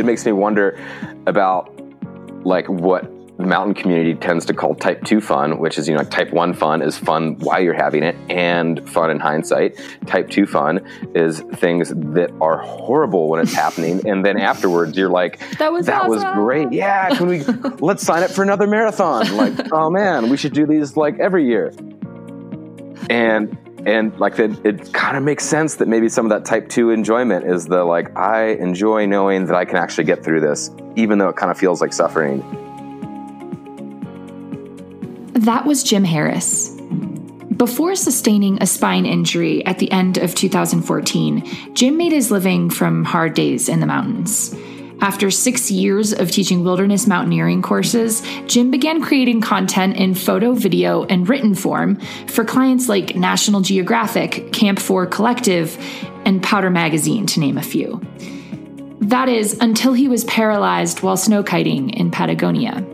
it makes me wonder about like what the mountain community tends to call type 2 fun, which is, you know, type 1 fun is fun while you're having it and fun in hindsight. Type 2 fun is things that are horrible when it's happening. And then afterwards, you're like, that was, that awesome. was great. Yeah. Can we, let's sign up for another marathon. Like, oh man, we should do these like every year. And, and like that, it kind of makes sense that maybe some of that type 2 enjoyment is the like, I enjoy knowing that I can actually get through this, even though it kind of feels like suffering. That was Jim Harris. Before sustaining a spine injury at the end of 2014, Jim made his living from hard days in the mountains. After six years of teaching wilderness mountaineering courses, Jim began creating content in photo, video, and written form for clients like National Geographic, Camp 4 Collective, and Powder Magazine, to name a few. That is, until he was paralyzed while snow kiting in Patagonia.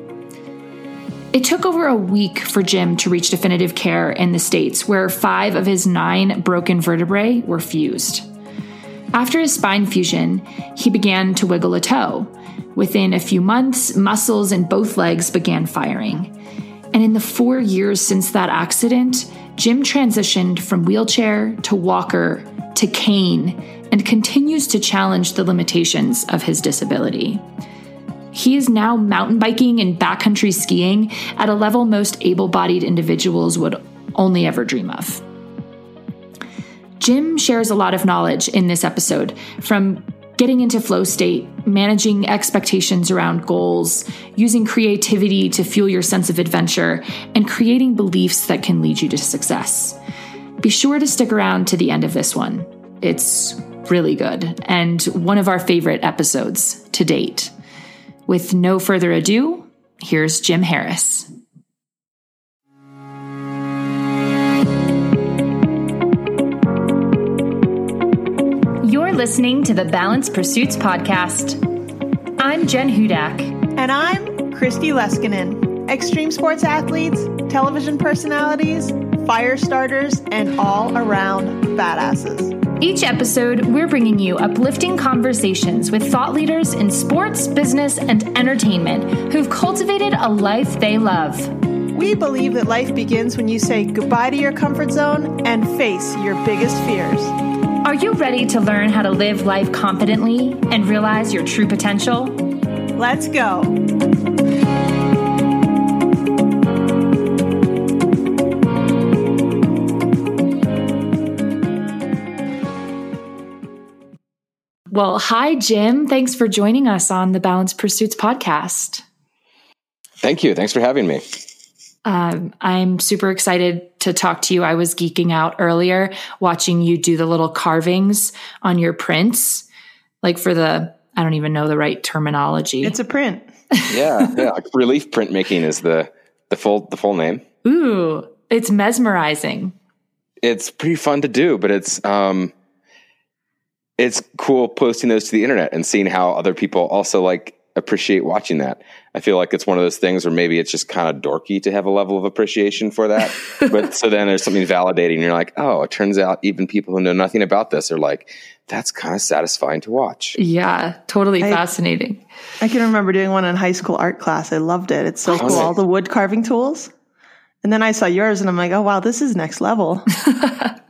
It took over a week for Jim to reach definitive care in the States, where five of his nine broken vertebrae were fused. After his spine fusion, he began to wiggle a toe. Within a few months, muscles in both legs began firing. And in the four years since that accident, Jim transitioned from wheelchair to walker to cane and continues to challenge the limitations of his disability. He is now mountain biking and backcountry skiing at a level most able bodied individuals would only ever dream of. Jim shares a lot of knowledge in this episode from getting into flow state, managing expectations around goals, using creativity to fuel your sense of adventure, and creating beliefs that can lead you to success. Be sure to stick around to the end of this one. It's really good and one of our favorite episodes to date. With no further ado, here's Jim Harris. Listening to the Balanced Pursuits Podcast. I'm Jen Hudak. And I'm Kristi Leskinen. Extreme sports athletes, television personalities, fire starters, and all around badasses. Each episode, we're bringing you uplifting conversations with thought leaders in sports, business, and entertainment who've cultivated a life they love. We believe that life begins when you say goodbye to your comfort zone and face your biggest fears. Are you ready to learn how to live life confidently and realize your true potential? Let's go. Well, hi, Jim. Thanks for joining us on the Balanced Pursuits podcast. Thank you. Thanks for having me. Um, I'm super excited to talk to you. I was geeking out earlier watching you do the little carvings on your prints, like for the, I don't even know the right terminology. It's a print. yeah, yeah. Relief printmaking is the the full the full name. Ooh, it's mesmerizing. It's pretty fun to do, but it's um it's cool posting those to the internet and seeing how other people also like appreciate watching that. I feel like it's one of those things where maybe it's just kind of dorky to have a level of appreciation for that. but so then there's something validating. You're like, oh, it turns out even people who know nothing about this are like, that's kind of satisfying to watch. Yeah, totally I, fascinating. I can remember doing one in high school art class. I loved it. It's so oh, cool. All the wood carving tools. And then I saw yours and I'm like, oh, wow, this is next level.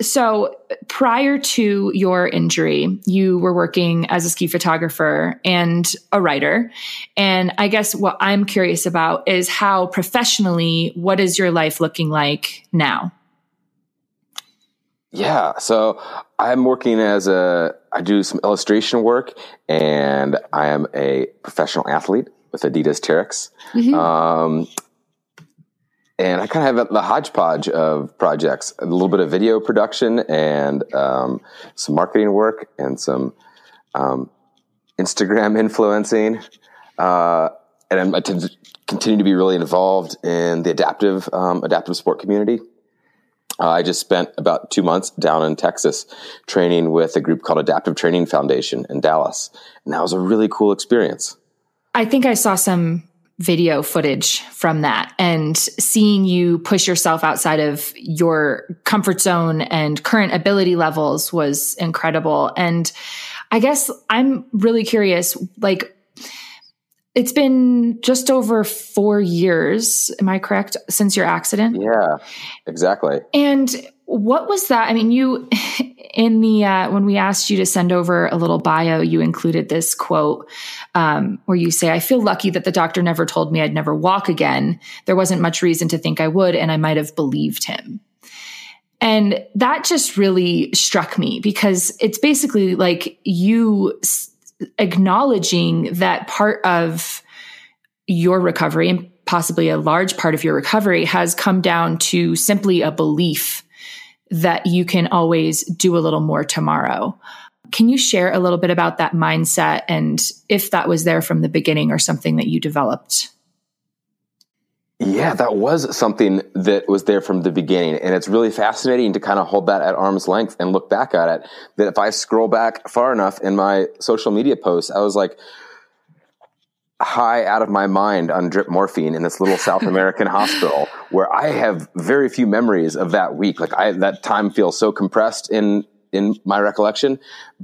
So, prior to your injury, you were working as a ski photographer and a writer. And I guess what I'm curious about is how professionally, what is your life looking like now? Yeah. So, I'm working as a, I do some illustration work and I am a professional athlete with Adidas Terrex. Mm-hmm. Um, and I kind of have the hodgepodge of projects, a little bit of video production and um, some marketing work and some um, Instagram influencing. Uh, and I tend to continue to be really involved in the adaptive, um, adaptive sport community. Uh, I just spent about two months down in Texas training with a group called Adaptive Training Foundation in Dallas. And that was a really cool experience. I think I saw some video footage from that and seeing you push yourself outside of your comfort zone and current ability levels was incredible. And I guess I'm really curious. Like, it's been just over four years, am I correct, since your accident? Yeah, exactly. And what was that? I mean, you in the uh, when we asked you to send over a little bio, you included this quote um, where you say, "I feel lucky that the doctor never told me I'd never walk again. There wasn't much reason to think I would, and I might have believed him." And that just really struck me because it's basically like you acknowledging that part of your recovery and possibly a large part of your recovery has come down to simply a belief that you can always do a little more tomorrow. Can you share a little bit about that mindset and if that was there from the beginning or something that you developed? Yeah, that was something that was there from the beginning. And it's really fascinating to kind of hold that at arm's length and look back at it. That if I scroll back far enough in my social media posts, I was like, high out of my mind on drip morphine in this little South American hospital where I have very few memories of that week. Like I, that time feels so compressed in, in my recollection,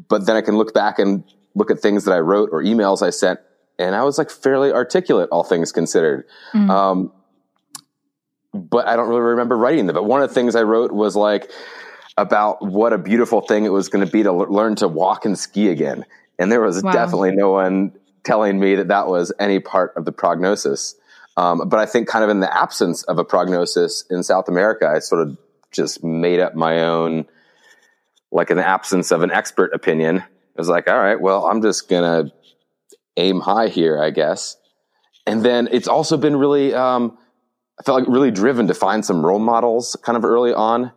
but then I can look back and look at things that I wrote or emails I sent and I was like fairly articulate, all things considered. Mm. Um, but I don't really remember writing them. But one of the things I wrote was like about what a beautiful thing it was going to be to l- learn to walk and ski again. And there was wow. definitely no one telling me that that was any part of the prognosis. Um, but I think, kind of in the absence of a prognosis in South America, I sort of just made up my own, like in the absence of an expert opinion. It was like, all right, well, I'm just gonna aim high here, I guess. And then it's also been really, um, I felt like really driven to find some role models, kind of early on,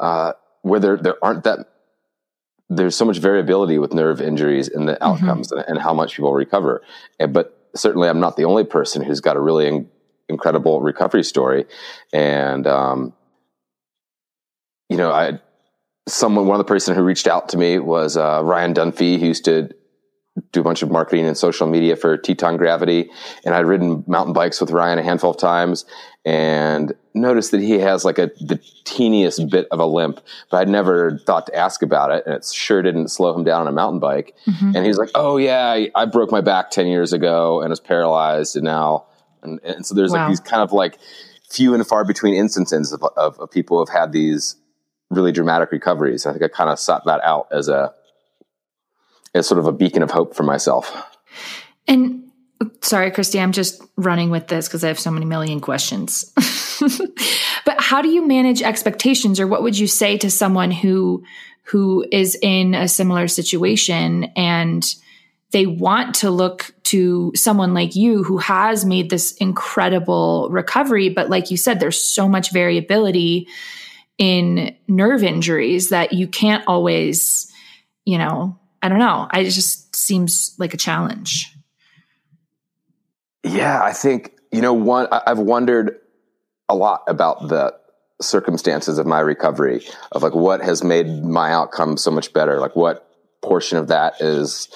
uh, where there there aren't that there's so much variability with nerve injuries and the mm-hmm. outcomes mm-hmm. and, and, how much people recover. And, but certainly, I'm not the only person who's got a really in, incredible recovery story. And um, you know, I someone one of the person who reached out to me was uh, Ryan Dunphy, who used to do a bunch of marketing and social media for Teton Gravity. And I'd ridden mountain bikes with Ryan a handful of times and noticed that he has like a the teeniest bit of a limp, but I'd never thought to ask about it. And it sure didn't slow him down on a mountain bike. Mm-hmm. And he's like, Oh yeah, I, I, broke my back 10 years ago and was paralyzed and now, and, and so there's wow. like these kind of like few and far between instances of, of, of people who have had these really dramatic recoveries. I think I kind of sought that out as a, as sort of a beacon of hope for myself. And sorry, Kristi, I'm just running with this because I have so many million questions. but how do you manage expectations or what would you say to someone who who is in a similar situation and they want to look to someone like you who has made this incredible recovery but like you said there's so much variability in nerve injuries that you can't always you know I don't know. I, it just seems like a challenge. Yeah, I think, you know, one, I've wondered a lot about the circumstances of my recovery, of like what has made my outcome so much better. Like what portion of that is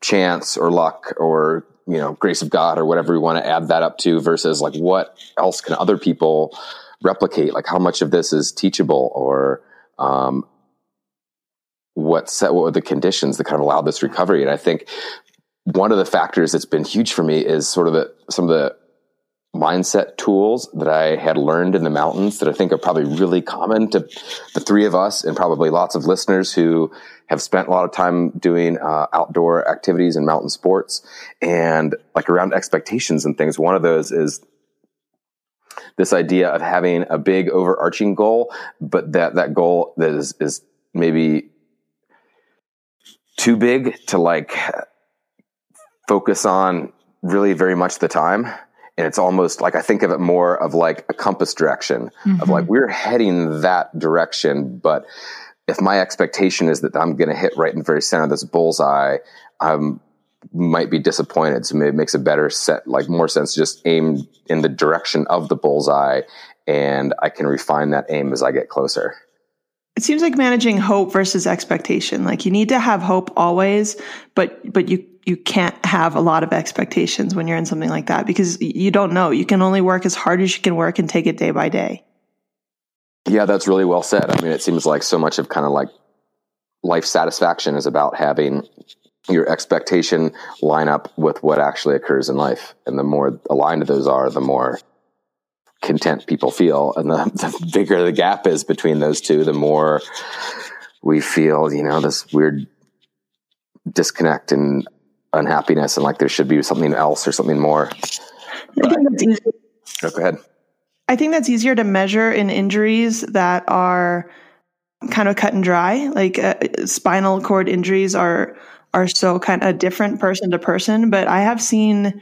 chance or luck or, you know, grace of God or whatever we want to add that up to versus like what else can other people replicate? Like how much of this is teachable or, um, what set what were the conditions that kind of allowed this recovery. And i think one of the factors that's been huge for me is sort of the some of the mindset tools that i had learned in the mountains that i think are probably really common to the three of us and probably lots of listeners who have spent a lot of time doing uh, outdoor activities and mountain sports and like around expectations and things. One of those is this idea of having a big overarching goal but that that goal that is is maybe too big to like focus on really very much the time and it's almost like I think of it more of like a compass direction mm-hmm. of like we're heading that direction, but if my expectation is that I'm going to hit right in the very center of this bullseye, I might be disappointed. So maybe it makes a better set, like more sense, just aim in the direction of the bullseye, and I can refine that aim as I get closer it seems like managing hope versus expectation. Like you need to have hope always, but but you you can't have a lot of expectations when you're in something like that because you don't know. You can only work as hard as you can work and take it day by day. Yeah, that's really well said. I mean, it seems like so much of kind of like life satisfaction is about having your expectation line up with what actually occurs in life. And the more aligned those are, the more content people feel. And the, the bigger the gap is between those two, the more we feel, you know, this weird disconnect and unhappiness and like there should be something else or something more. I think that's easy. Oh, go ahead. I think that's easier to measure in injuries that are kind of cut and dry. Like uh, spinal cord injuries are are so kind of different person to person, but I have seen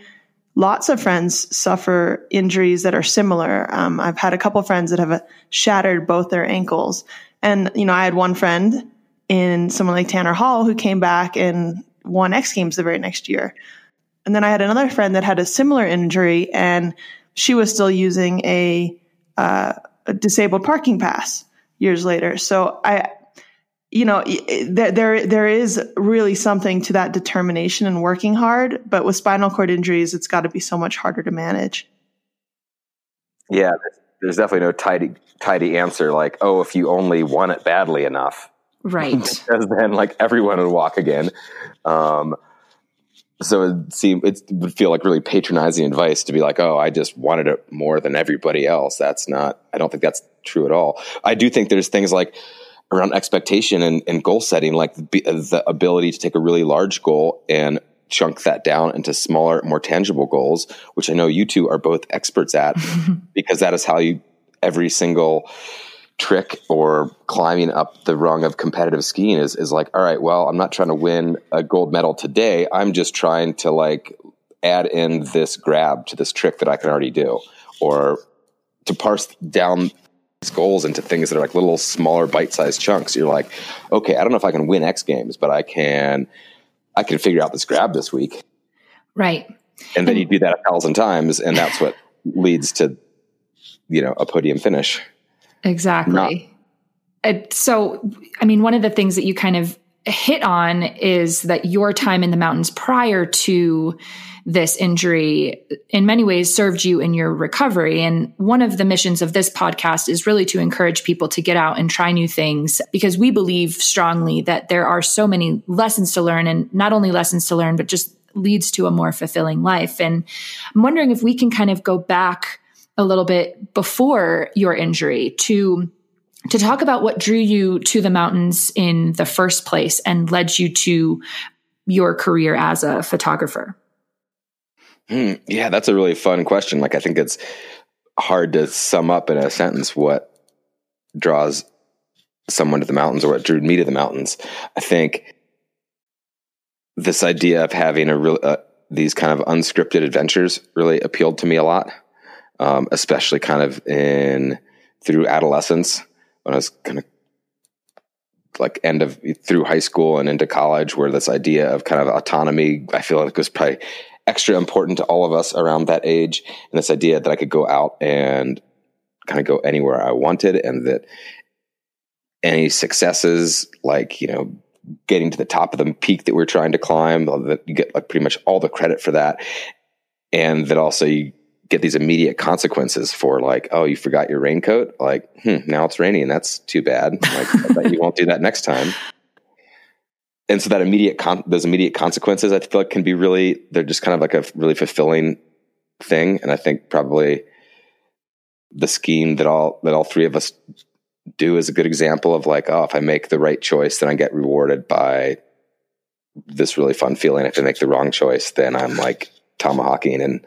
lots of friends suffer injuries that are similar. Um, I've had a couple friends that have shattered both their ankles, and you know, I had one friend in someone like Tanner Hall who came back and won X Games the very next year. And then I had another friend that had a similar injury and she was still using a, uh, a disabled parking pass years later. So I, you know, there, there, there is really something to that determination and working hard, but with spinal cord injuries, it's got to be so much harder to manage. Yeah, there's definitely no tidy, tidy answer like, oh, if you only want it badly enough. Right. because then like everyone would walk again. Um, so it seemed it would feel like really patronizing advice to be like, oh, I just wanted it more than everybody else. That's not. I don't think that's true at all. I do think there's things like around expectation and, and goal setting, like the, the ability to take a really large goal and chunk that down into smaller, more tangible goals, which I know you two are both experts at, because that is how you every single trick or climbing up the rung of competitive skiing is is like, all right, well, I'm not trying to win a gold medal today. I'm just trying to like add in this grab to this trick that I can already do, or to parse down goals into things that are like little smaller bite-sized chunks. You're like, okay, I don't know if I can win X Games, but I can. I can figure out this grab this week. Right. And then you do that a thousand times, and that's what leads to, you know, a podium finish. Exactly. Not- so, I mean, one of the things that you kind of hit on is that your time in the mountains prior to this injury in many ways served you in your recovery. And one of the missions of this podcast is really to encourage people to get out and try new things because we believe strongly that there are so many lessons to learn and not only lessons to learn, but just leads to a more fulfilling life. And I'm wondering if we can kind of go back a little bit before your injury to to talk about what drew you to the mountains in the first place and led you to your career as a photographer. Hmm, yeah, that's a really fun question. Like, I think it's hard to sum up in a sentence what draws someone to the mountains or what drew me to the mountains. I think this idea of having a real, uh, these kind of unscripted adventures really appealed to me a lot um, especially kind of in through adolescence when I was kind of like end of through high school and into college, where this idea of kind of autonomy, I feel like was probably extra important to all of us around that age. And this idea that I could go out and kind of go anywhere I wanted and that any successes, like, you know, getting to the top of the peak that we're trying to climb, that you get like pretty much all the credit for that. And that also you get these immediate consequences for like, oh, you forgot your raincoat. Like, hmm, now it's raining. That's too bad. Like, you won't do that next time. And so that immediate, con- those immediate consequences, I feel like can be really, they're just kind of like a really fulfilling thing. And I think probably the scheme that all, that all three of us do is a good example of like, oh, if I make the right choice, then I get rewarded by this really fun feeling. If I make the wrong choice, then I'm like tomahawking and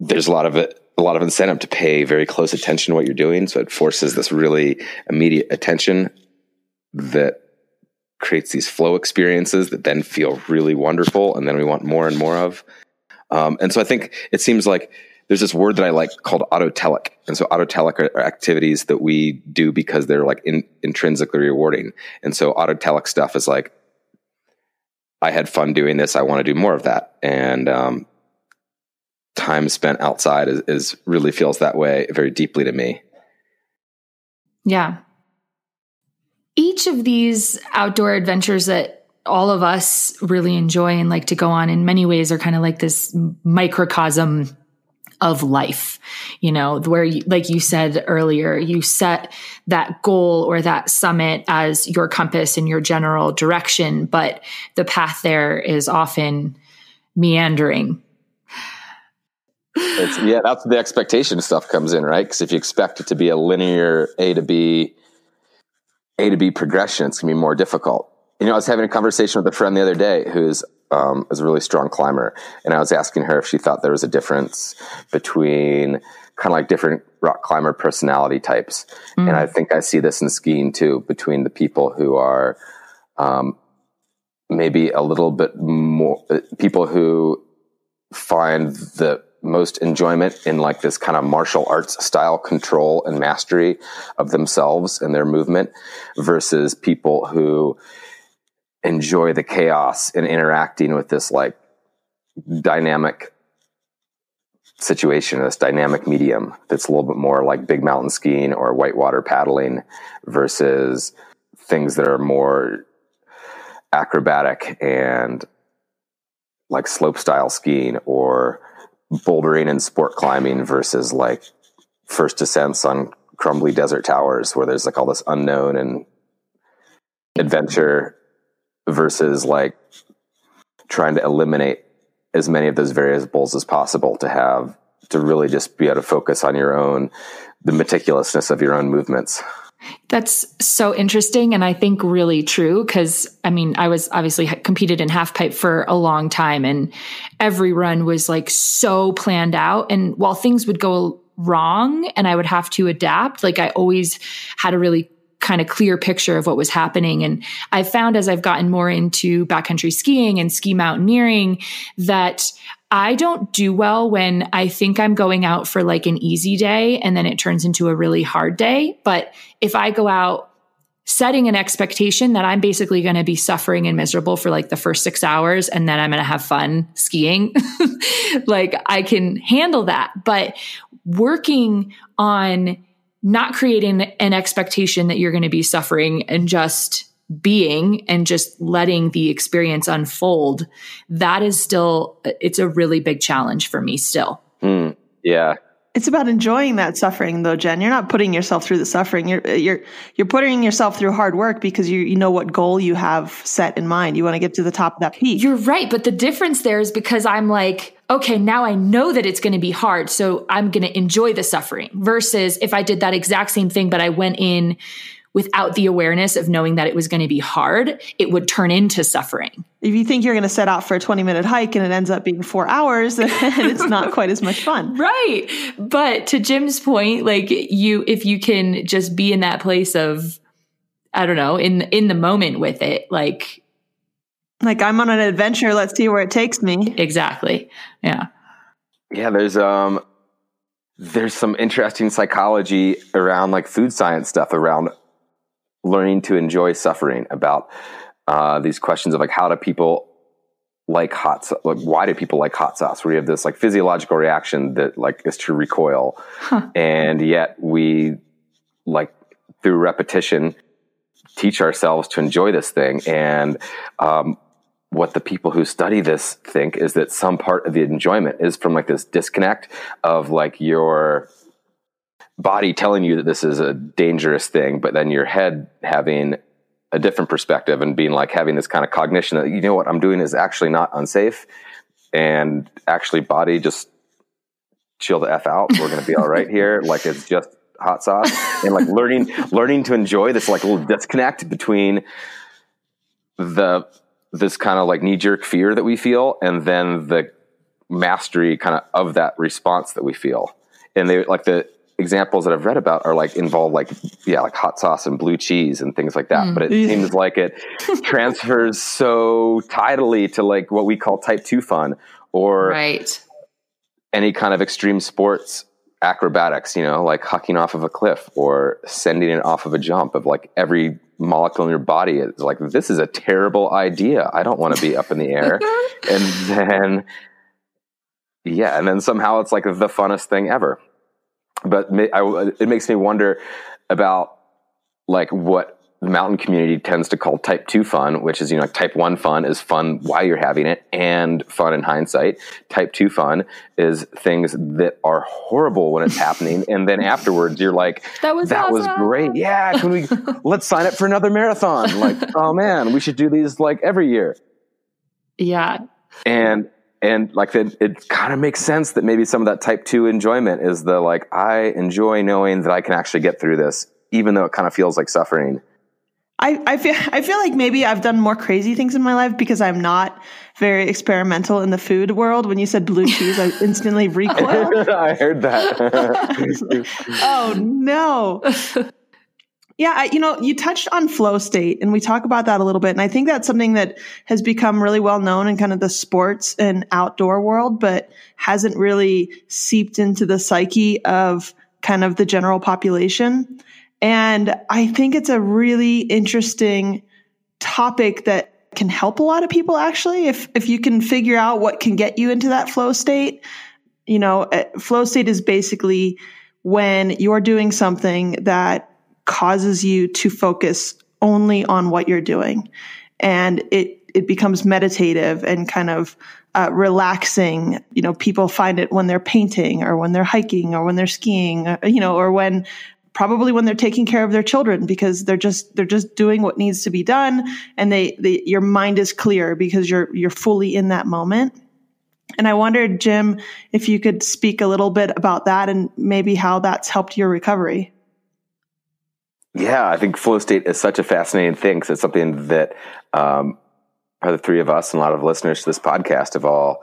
there's a lot of a lot of incentive to pay very close attention to what you're doing. So it forces this really immediate attention that creates these flow experiences that then feel really wonderful. And then we want more and more of. Um, and so I think it seems like there's this word that I like called autotelic. And so autotelic are, are activities that we do because they're like in, intrinsically rewarding. And so autotelic stuff is like, I had fun doing this. I want to do more of that. And, um, time spent outside is, is really feels that way very deeply to me. Yeah. Each of these outdoor adventures that all of us really enjoy and like to go on in many ways are kind of like this microcosm of life, you know, where, you, like you said earlier, you set that goal or that summit as your compass and your general direction, but the path there is often meandering. It's, yeah, that's the expectation stuff comes in, right? Because if you expect it to be a linear A to B, A to B progression, it's gonna be more difficult. You know, I was having a conversation with a friend the other day who's um, is a really strong climber, and I was asking her if she thought there was a difference between kind of like different rock climber personality types, mm. and I think I see this in skiing too between the people who are um, maybe a little bit more uh, people who find the most enjoyment in like this kind of martial arts style control and mastery of themselves and their movement versus people who enjoy the chaos and interacting with this like dynamic situation, this dynamic medium that's a little bit more like big mountain skiing or whitewater paddling versus things that are more acrobatic and like slope style skiing or bouldering and sport climbing versus like first descents on crumbly desert towers where there's like all this unknown and adventure versus like trying to eliminate as many of those variables as possible to have to really just be able to focus on your own the meticulousness of your own movements that's so interesting and I think really true because I mean I was obviously competed in half pipe for a long time and every run was like so planned out and while things would go wrong and I would have to adapt like I always had a really kind of clear picture of what was happening. And I found as I've gotten more into backcountry skiing and ski mountaineering that I don't do well when I think I'm going out for like an easy day and then it turns into a really hard day. But if I go out setting an expectation that I'm basically going to be suffering and miserable for like the first six hours and then I'm going to have fun skiing, like I can handle that. But working on not creating an expectation that you're going to be suffering and just being and just letting the experience unfold that is still it's a really big challenge for me still. Mm, yeah. It's about enjoying that suffering though jen. You're not putting yourself through the suffering. You're you're you're putting yourself through hard work because you you know what goal you have set in mind. You want to get to the top of that peak. You're right but the difference there is because i'm like okay, now I know that it's going to be hard. So I'm going to enjoy the suffering versus if I did that exact same thing, but I went in without the awareness of knowing that it was going to be hard, it would turn into suffering. If you think you're going to set out for a 20 minute hike and it ends up being four hours, then it's not quite as much fun. Right. But to Jim's point, like you, if you can just be in that place of, I don't know, in, in the moment with it, like like I'm on an adventure. Let's see where it takes me. Exactly. Yeah. Yeah. There's, um, there's some interesting psychology around like food science stuff around learning to enjoy suffering about, uh, these questions of like, how do people like hot sauce? Like, why do people like hot sauce? Where you have this like physiological reaction that like is to recoil. Huh. And yet we like through repetition, teach ourselves to enjoy this thing. And um, what the people who study this think is that some part of the enjoyment is from like this disconnect of like your body telling you that this is a dangerous thing, but then your head having a different perspective and being like having this kind of cognition that you know what I'm doing is actually not unsafe. And actually body just chill the f out. We're going to be all right here. Like it's just hot sauce. And like learning learning to enjoy this like little disconnect between the this kind of like knee jerk fear that we feel and then the mastery kind of of that response that we feel. And they like the examples that I've read about are like involve like yeah like hot sauce and blue cheese and things like that. Mm. But it seems like it transfers so tidily to like what we call type two fun or right. any kind of extreme sports acrobatics, you know, like hucking off of a cliff or sending it off of a jump of like every molecule in your body is like, this is a terrible idea. I don't want to be up in the air. and then, yeah, and then somehow it's like the funnest thing ever. But I, it makes me wonder about like what the mountain community tends to call type 2 fun which is you know like type 1 fun is fun while you're having it and fun in hindsight. Type 2 fun is things that are horrible when it's happening. And then afterwards you're like that was that awesome. was great. Yeah can we let's sign up for another marathon. Like oh man we should do these like every year. Yeah. And and like it, it kind of makes sense that maybe some of that type 2 enjoyment is the like i enjoy knowing that i can actually get through this even though it kind of feels like suffering I, I feel I feel like maybe I've done more crazy things in my life because I'm not very experimental in the food world. When you said blue cheese, I instantly recoiled. I heard that. oh no. Yeah, I, you know, you touched on flow state, and we talk about that a little bit. And I think that's something that has become really well known in kind of the sports and outdoor world, but hasn't really seeped into the psyche of kind of the general population. And I think it's a really interesting topic that can help a lot of people actually if if you can figure out what can get you into that flow state. You know, uh, flow state is basically when you're doing something that causes you to focus only on what you're doing. And it it becomes meditative and kind of uh, relaxing. You know, people find it when they're painting or when they're hiking or when they're skiing, uh, you know, or when probably when they're taking care of their children because they're just they're just doing what needs to be done and they, they your mind is clear because you're you're fully in that moment. And i wondered jim if you could speak a little bit about that and maybe how that's helped your recovery yeah i think flow state is such a fascinating thing because it's something that um, the three of us and a lot of listeners to this podcast have all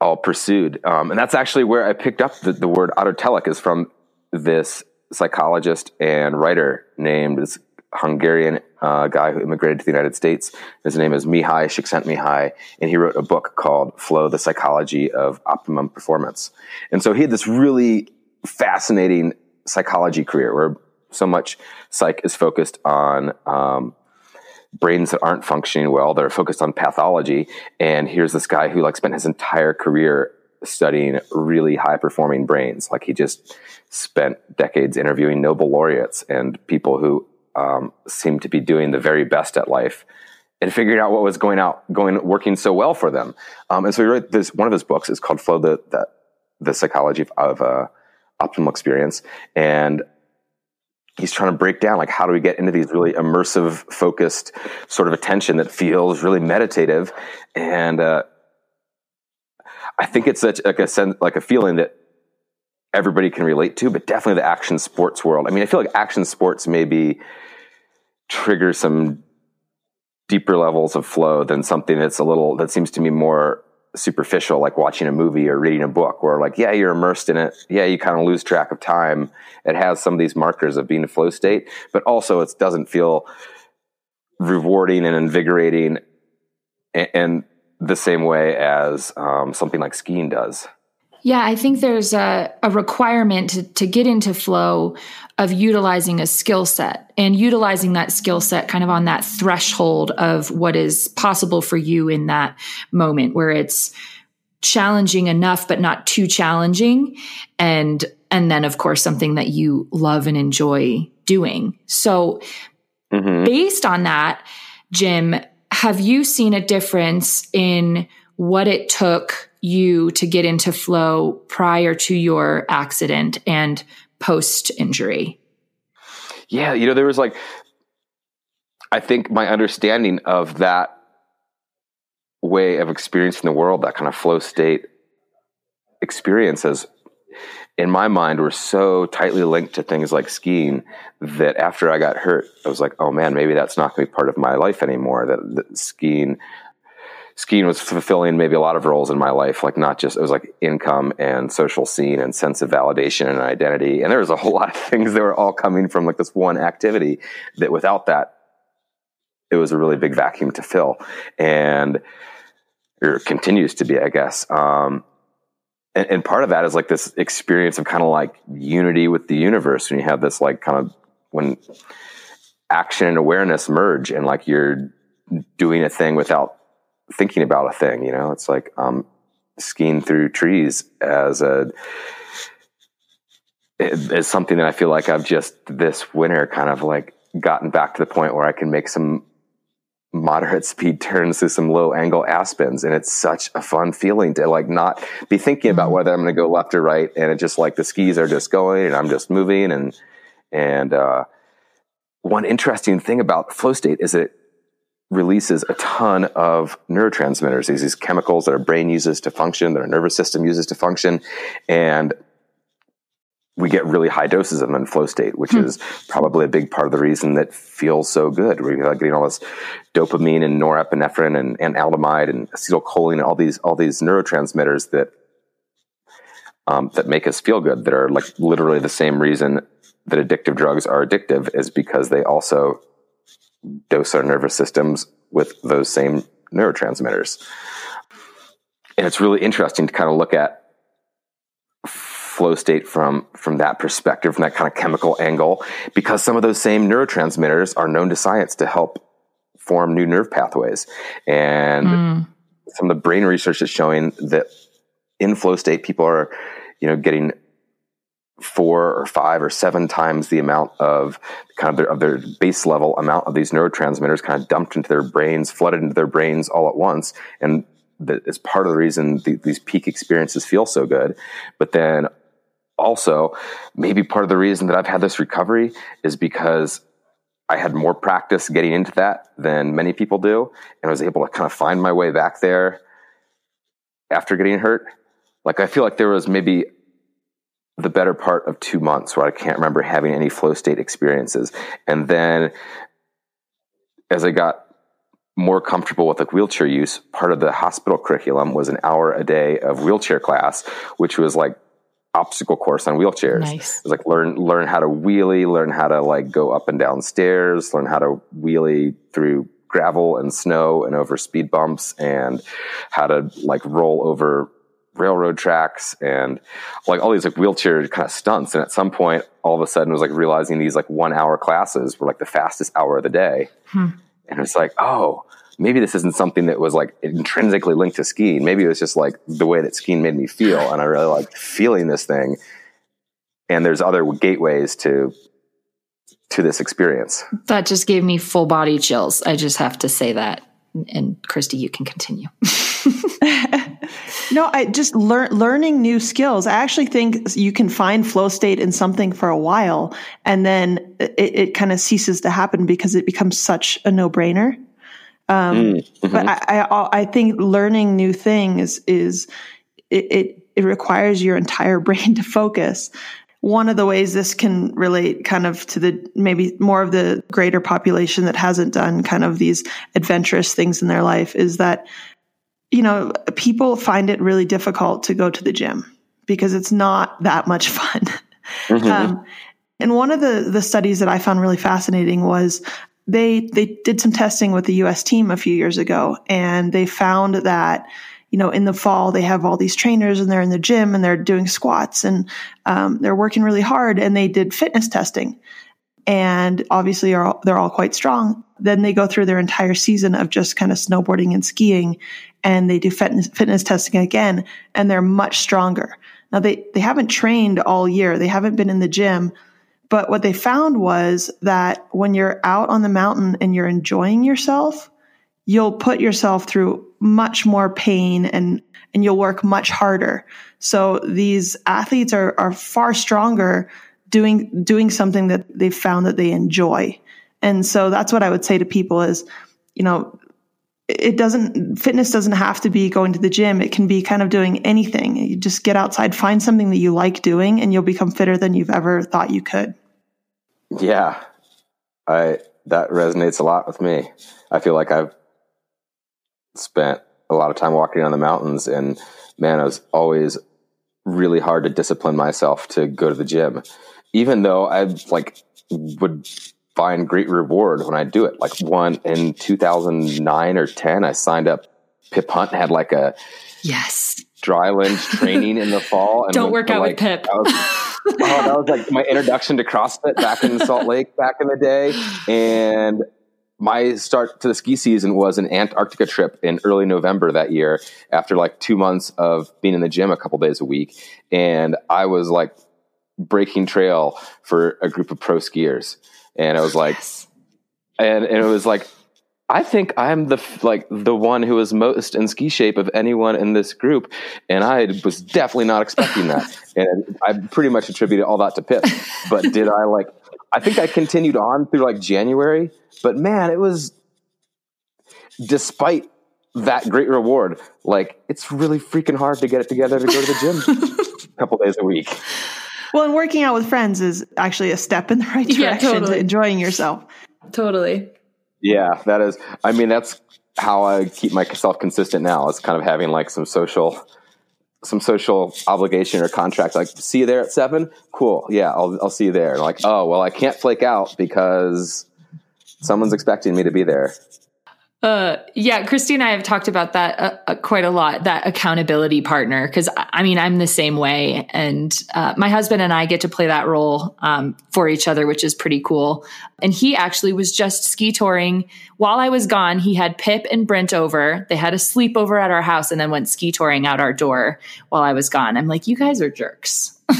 all pursued um, and that's actually where i picked up the, the word autotelic is from this psychologist and writer named this Hungarian uh, guy who immigrated to the United States. His name is Mihaly Csikszentmihalyi, and he wrote a book called Flow, the Psychology of Optimum Performance. And so he had this really fascinating psychology career where so much psych is focused on um, brains that aren't functioning well, that are focused on pathology. And here's this guy who like spent his entire career studying really high performing brains. Like he just spent decades interviewing Nobel laureates and people who um, seemed to be doing the very best at life and figuring out what was going out, going, working so well for them. Um, and so he wrote this, one of his books is called Flow, the, the, the Psychology of, of uh, Optimal Experience. And he's trying to break down like how do we get into these really immersive focused sort of attention that feels really meditative and uh, I think it's such like a sense, like a feeling that everybody can relate to, but definitely the action sports world. I mean, I feel like action sports maybe trigger some deeper levels of flow than something that's a little that seems to me more superficial, like watching a movie or reading a book, where like, yeah, you're immersed in it. Yeah, you kind of lose track of time. It has some of these markers of being a flow state, but also it doesn't feel rewarding and invigorating. And, and the same way as um, something like skiing does. Yeah, I think there's a, a requirement to, to get into flow of utilizing a skill set and utilizing that skill set kind of on that threshold of what is possible for you in that moment where it's challenging enough but not too challenging and and then of course something that you love and enjoy doing. So mm-hmm. based on that, Jim, have you seen a difference in what it took you to get into flow prior to your accident and post injury? Yeah, you know, there was like, I think my understanding of that way of experiencing the world, that kind of flow state experiences, in my mind were so tightly linked to things like skiing that after I got hurt, I was like, oh man, maybe that's not going to be part of my life anymore. That, that, skiing, skiing was fulfilling maybe a lot of roles in my life, like not just, it was like income and social scene and sense of validation and identity. And there was a whole lot of things that were all coming from like this one activity that without that, it was a really big vacuum to fill. And, or continues to be, I guess. Um, and, and part of that is like this experience of kind of like unity with the universe when you have this like kind of when action and awareness merge and like you're doing a thing without thinking about a thing you know it's like um skiing through trees as a is something that I feel like I've just this winter kind of like gotten back to the point where I can make some moderate speed turns through some low angle aspens. And it's such a fun feeling to like not be thinking about mm-hmm. whether I'm going to go left or right. And it just like the skis are just going and I'm just moving. And, and, uh, one interesting thing about flow state is it releases a ton of neurotransmitters, these, these chemicals that our brain uses to function, that our nervous system uses to function. And we get really high doses of them in flow state, which hmm. is probably a big part of the reason that feels so good. We're getting all this dopamine and norepinephrine and, and anandamide and acetylcholine and all these all these neurotransmitters that um, that make us feel good. That are like literally the same reason that addictive drugs are addictive is because they also dose our nervous systems with those same neurotransmitters. And it's really interesting to kind of look at flow state from from that perspective, from that kind of chemical angle, because some of those same neurotransmitters are known to science to help form new nerve pathways, and mm. some of the brain research is showing that in flow state, people are, you know, getting four or five or seven times the amount of kind of their, of their base level amount of these neurotransmitters kind of dumped into their brains, flooded into their brains all at once, and that is part of the reason the, these peak experiences feel so good. But then also, maybe part of the reason that I've had this recovery is because I had more practice getting into that than many people do, and I was able to kind of find my way back there after getting hurt. Like, I feel like there was maybe the better part of two months where I can't remember having any flow state experiences. And then as I got more comfortable with like wheelchair use, part of the hospital curriculum was an hour a day of wheelchair class, which was like obstacle course on wheelchairs. Nice. It was like learn learn how to wheelie, learn how to like go up and down stairs, learn how to wheelie through gravel and snow and over speed bumps and how to like roll over railroad tracks and like all these like wheelchair kind of stunts. And at some point, all of a sudden, it was like realizing these like one hour classes were like the fastest hour of the day. Hmm. And it's like, oh, maybe this isn't something that was like intrinsically linked to skiing. Maybe it was just like the way that skiing made me feel. And I really like feeling this thing. And there's other gateways to to this experience. That just gave me full body chills. I just have to say that. And Kristi, you can continue. no, I just learn learning new skills. I actually think you can find flow state in something for a while and then it, it kind of ceases to happen because it becomes such a no brainer. Um, mm, mm-hmm. But I, I, I, think learning new things is it, it, it requires your entire brain to focus. One of the ways this can relate kind of to the maybe more of the greater population that hasn't done kind of these adventurous things in their life is that, you know, people find it really difficult to go to the gym because it's not that much fun. Mm-hmm. Um, and one of the the studies that I found really fascinating was they they did some testing with the US team a few years ago and they found that you know in the fall they have all these trainers and they're in the gym and they're doing squats and um, they're working really hard and they did fitness testing and obviously are all, they're all quite strong then they go through their entire season of just kind of snowboarding and skiing and they do fitness, fitness testing again and they're much stronger now they they haven't trained all year they haven't been in the gym but what they found was that when you're out on the mountain and you're enjoying yourself, you'll put yourself through much more pain and, and you'll work much harder. So these athletes are, are far stronger doing, doing something that they've found that they enjoy. And so that's what I would say to people is, you know, it doesn't fitness doesn't have to be going to the gym. It can be kind of doing anything. You just get outside find something that you like doing and you'll become fitter than you've ever thought you could. Yeah. I that resonates a lot with me. I feel like i've spent a lot of time walking on the mountains and man it was always really hard to discipline myself to go to the gym. Even though i like would find great reward when I do it. Like one in 2009 or 10, I signed up. Pip Hunt had like a yes dryland training in the fall. And Don't work out like, with Pip. Was, oh, that was like my introduction to CrossFit back in Salt Lake back in the day. And my start to the ski season was an Antarctica trip in early November that year after like two months of being in the gym a couple days a week. And I was like breaking trail for a group of pro skiers and it was like, and, and it was like, I think I'm the like the one who is most in ski shape of anyone in this group, and I was definitely not expecting that. and I pretty much attributed all that to Pip. But did I like? I think I continued on through like January, but man, it was despite that great reward. Like it's really freaking hard to get it together to go to the gym a couple days a week. Well, and working out with friends is actually a step in the right direction Yeah, totally. to enjoying yourself. Totally. Yeah, that is. I mean, that's how I keep myself consistent now. It's kind of having like some social, some social obligation or contract. Like, see you there at seven. Cool. Yeah, I'll I'll see you there. like, oh well, I can't flake out because someone's expecting me to be there. Uh, yeah, Kristi and I have talked about that uh, uh, quite a lot. That accountability partner, because I mean, I'm the same way, and uh, my husband and I get to play that role um, for each other, which is pretty cool. And he actually was just ski touring while I was gone. He had Pip and Brent over. They had a sleepover at our house, and then went ski touring out our door while I was gone. I'm like, you guys are jerks.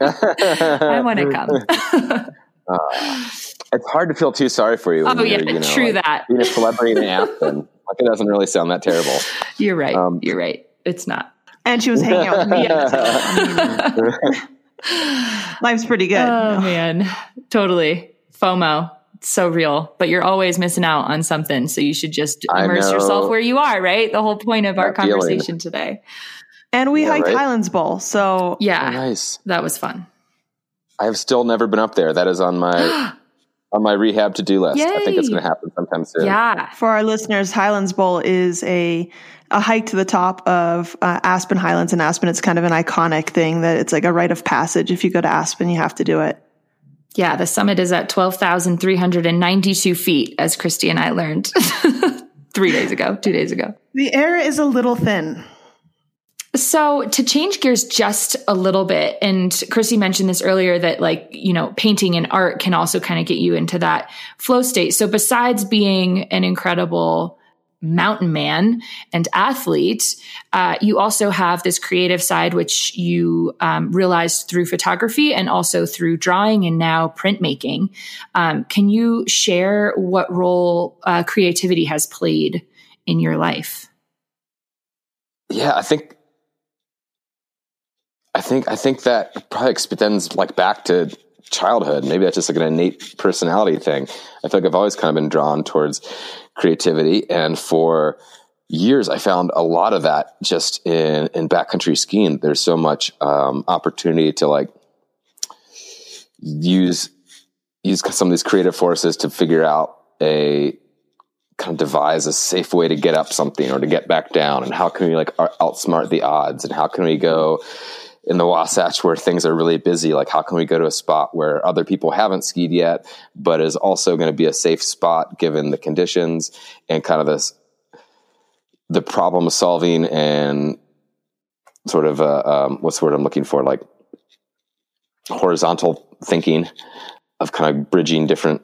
I want to come. It's hard to feel too sorry for you. oh yeah, you're, you know, true like, that. Being a celebrity in Aspen, like it doesn't really sound that terrible. You're right. Um, You're right. It's not. And she was hanging out with me. I life's pretty good. Oh you man, totally FOMO. It's so real, but you're always missing out on something. So you should just immerse yourself where you are. Right. The whole point of our That feeling. conversation today. And we Yeah, hiked right? Highlands Bowl. So Yeah, Oh, nice. that was fun. I have still never been up there. That is on my on my rehab to do list. I think it's going to happen sometime soon. Yeah. for our listeners, Highlands Bowl is a a hike to the top of uh, Aspen Highlands in Aspen. It's kind of an iconic thing that it's like a rite of passage. If you go to Aspen, you have to do it. Yeah. The summit is at 12,392 feet, as Kristi and I learned three days ago, two days ago. The air is a little thin. So to change gears just a little bit, and Kristi mentioned this earlier that like, you know, painting and art can also kind of get you into that flow state. So besides being an incredible mountain man and athlete, uh, you also have this creative side, which you um, realized through photography and also through drawing and now printmaking. Um, can you share what role uh, creativity has played in your life? Yeah, I think I think I think that probably extends like back to childhood. Maybe that's just like an innate personality thing. I feel like I've always kind of been drawn towards creativity, and for years I found a lot of that just in in backcountry skiing. There's so much um, opportunity to like use use some of these creative forces to figure out a kind of devise a safe way to get up something or to get back down and how can we like outsmart the odds and how can we go in the Wasatch where things are really busy like how can we go to a spot where other people haven't skied yet but is also going to be a safe spot given the conditions and kind of this the problem solving and sort of uh, um, what's the word I'm looking for like horizontal thinking of kind of bridging different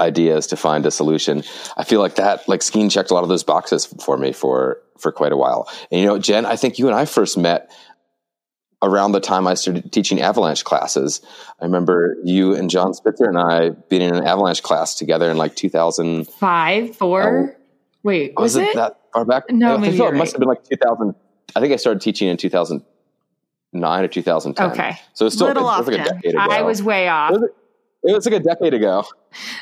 ideas to find a solution. I feel like that, like skiing checked a lot of those boxes for me for, for quite a while. And you know, Jen, I think you and I first met around the time I started teaching avalanche classes. I remember you and John Spitzer and I being in an avalanche class together in like 2000. Five, four? Oh. Wait, was, Was, it? it, that far back? No, I maybe it you're must have been like 2000. I think I started teaching in 2009 or 2010. Okay. So it's still Little it was like a off, decade ago. I was way off. It was, it was like a decade ago.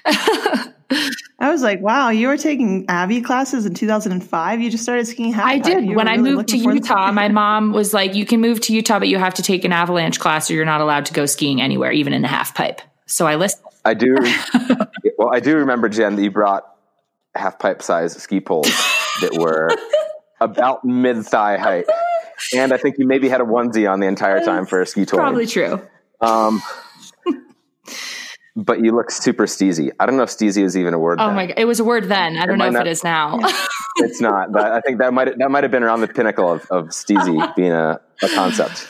I was like, wow, you were taking Avi classes in 2005. You just started skiing half I pipe. did. You When I really moved to Utah, my mom was like, you can move to Utah, but you have to take an avalanche class or you're not allowed to go skiing anywhere, even in a half pipe. So I listened. I do. well, I do remember Jen that you brought half pipe size ski poles that were about mid thigh height, and I think you maybe had a onesie on the entire time for a ski tour. Probably true. Um, but you look super steezy. I don't know if steezy is even a word. Oh then. my God. It was a word then. I don't know if not- it is now. It's not. But I think that might that might have been around the pinnacle of, of steezy being a, a concept.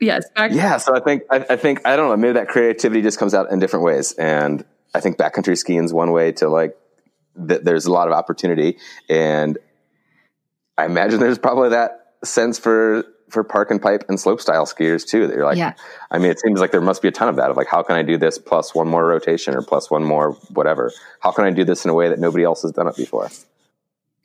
yes. Back, Yeah, so I think I, I think I don't know. Maybe that creativity just comes out in different ways, and I think backcountry skiing is one way to like. Th- there's a lot of opportunity, and I imagine there's probably that sense for for park and pipe and slope style skiers too. That you're like, Yeah. I mean, it seems like there must be a ton of that of like, how can I do this plus one more rotation or plus one more whatever? How can I do this in a way that nobody else has done it before?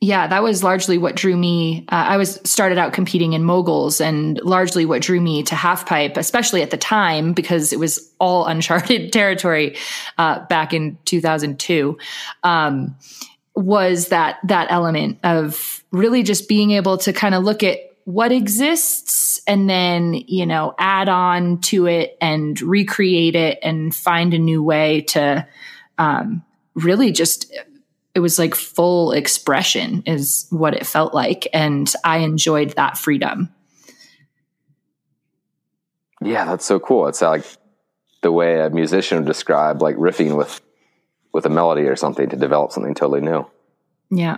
Yeah, that was largely what drew me. Uh, I was started out competing in moguls, and largely what drew me to half pipe, especially at the time because it was all uncharted territory uh, back in 2002, um, was that that element of really just being able to kind of look at what exists and then you know add on to it and recreate it and find a new way to um, really just it was like full expression is what it felt like and i enjoyed that freedom Yeah, that's so cool. It's like the way a musician would describe like riffing with with a melody or something to develop something totally new. yeah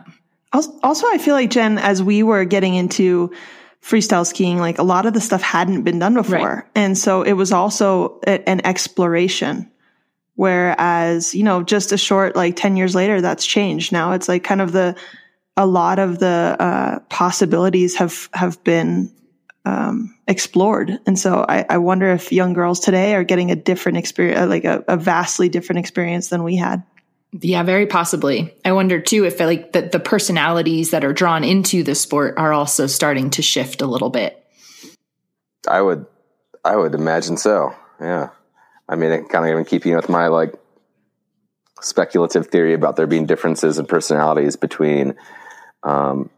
Also, also, I feel like Jen, as we were getting into freestyle skiing, like a lot of the stuff hadn't been done before, Right. and so it was also a, an exploration. Whereas, you know, just a short like ten years later, that's changed. Now it's like kind of the a lot of the uh, possibilities have have been um, explored, and so I, I wonder if young girls today are getting a different experience, like a, a vastly different experience than we had. Yeah very possibly i wonder too if like the, the personalities that are drawn into the sport are also starting to shift a little bit I would I would imagine so. Yeah. I mean, it kind of even keeping with my like speculative theory about there being differences in personalities between, um,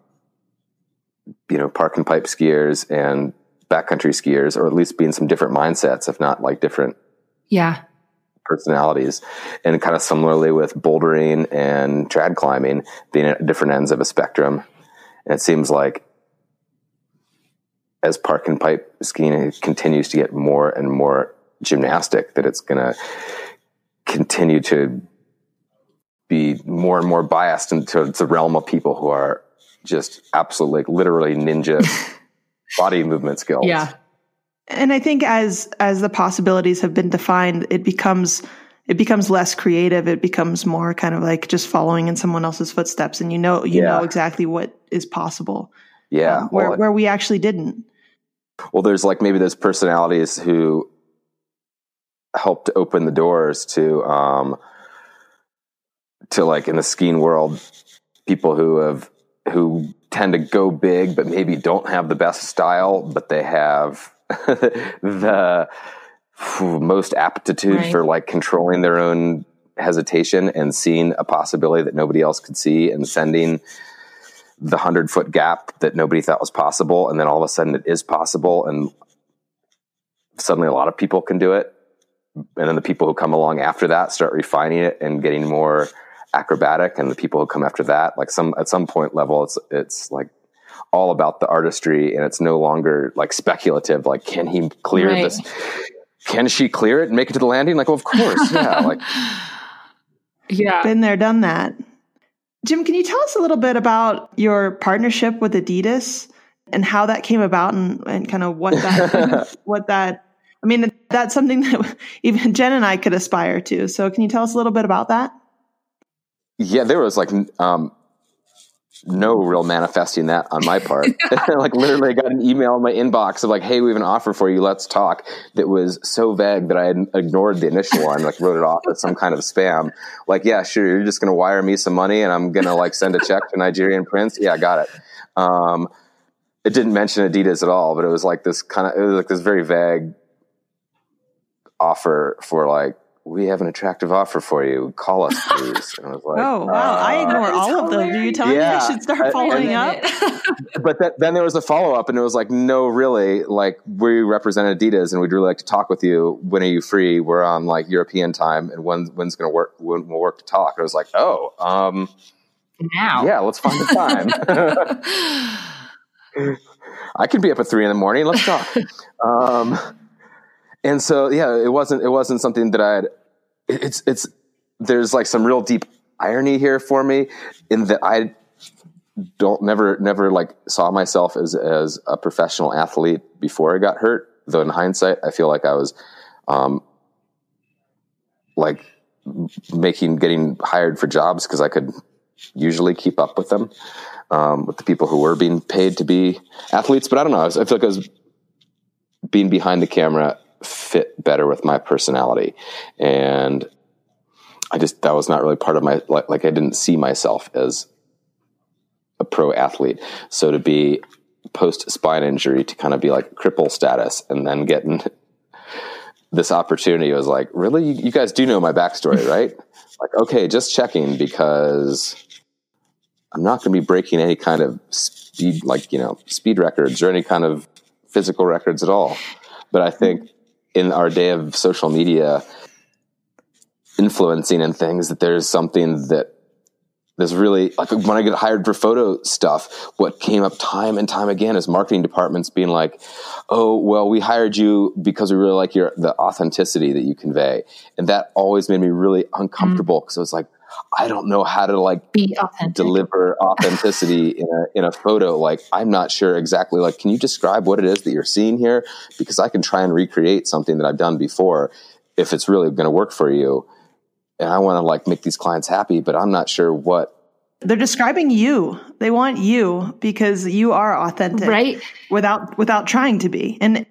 you know, park and pipe skiers and backcountry skiers, or at least being some different mindsets, if not like different yeah personalities. And kind of similarly with bouldering and trad climbing being at different ends of a spectrum. And it seems like as park and pipe skiing continues to get more and more gymnastic, that it's going to continue to be more and more biased into the realm of people who are just absolutely, like, literally ninja body movement skills. yeah and I think as as the possibilities have been defined, it becomes it becomes less creative. It becomes more kind of like just following in someone else's footsteps, and you know you Yeah. know exactly what is possible. Yeah. um, where well, where we actually didn't. well, there's like maybe those personalities who helped open the doors to, um, to like in the skiing world, people who have, who tend to go big, but maybe don't have the best style, but they have the most aptitude Right. for like controlling their own hesitation and seeing a possibility that nobody else could see and sending the hundred foot gap that nobody thought was possible. And then all of a sudden it is possible. And suddenly a lot of people can do it. And then the people who come along after that start refining it and getting more acrobatic. And the people who come after that, like some, at some point level, it's, it's like all about the artistry and it's no longer like speculative. Like, can he clear Right. this? Can she clear it and make it to the landing? Like, well, of course. Yeah. Like, yeah Been there, done that. Jim, can you tell us a little bit about your partnership with Adidas and how that came about and, and kind of what that what that I mean that's something that even Jen and I could aspire to. So can you tell us a little bit about that? Yeah, there was like um, no real manifesting that on my part. like literally, I got an email in my inbox of like, "Hey, we have an offer for you. Let's talk." That was so vague that I had ignored the initial one, like wrote it off as some kind of spam. Like, yeah, sure, you're just going to wire me some money, and I'm going to like send a check to Nigerian Prince. Yeah, I got it. Um, it didn't mention Adidas at all, but it was like this kind of it was like this very vague offer for like. We have an attractive offer for you. Call us, please. And I was like, Oh wow, I uh, ignore That's all of them. Do you tell me I should start following and- up? but that, then there was a follow up, and it was like, no, really, like we represent Adidas, and we'd really like to talk with you. When are you free? We're on like European time, and when when's going to work? When we'll work to talk? And I was like, oh, um, now yeah, let's find the time. I can be up at three in the morning. Let's talk. um, and so, yeah, it wasn't it wasn't something that I had. It's it's there's like some real deep irony here for me in that I don't never never like saw myself as as a professional athlete before I got hurt. Though in hindsight, I feel like I was, um, like making getting hired for jobs because I could usually keep up with them. um, with the people who were being paid to be athletes. But I don't know. I, was, I feel like I was being behind the camera fit better with my personality, and I just that was not really part of my like, like I didn't see myself as a pro athlete. So to be post spine injury to kind of be like cripple status and then getting this opportunity was like, really? You, you guys do know my backstory, right? like, okay, just checking because I'm not going to be breaking any kind of speed, like, you know, speed records or any kind of physical records at all. But I think in our day of social media influencing and things that there's something that there's really like when I get hired for photo stuff, what came up time and time again is marketing departments being like, "Oh, well, we hired you because we really like your the authenticity that you convey," and that always made me really uncomfortable because mm. I was like, I don't know how to like be authentic. deliver authenticity in a in a photo. Like I'm not sure exactly. Like, can you describe what it is that you're seeing here? Because I can try and recreate something that I've done before if it's really going to work for you and I want to like make these clients happy, but I'm not sure what. They're describing you. They want you because you are authentic, right? Without without trying to be. And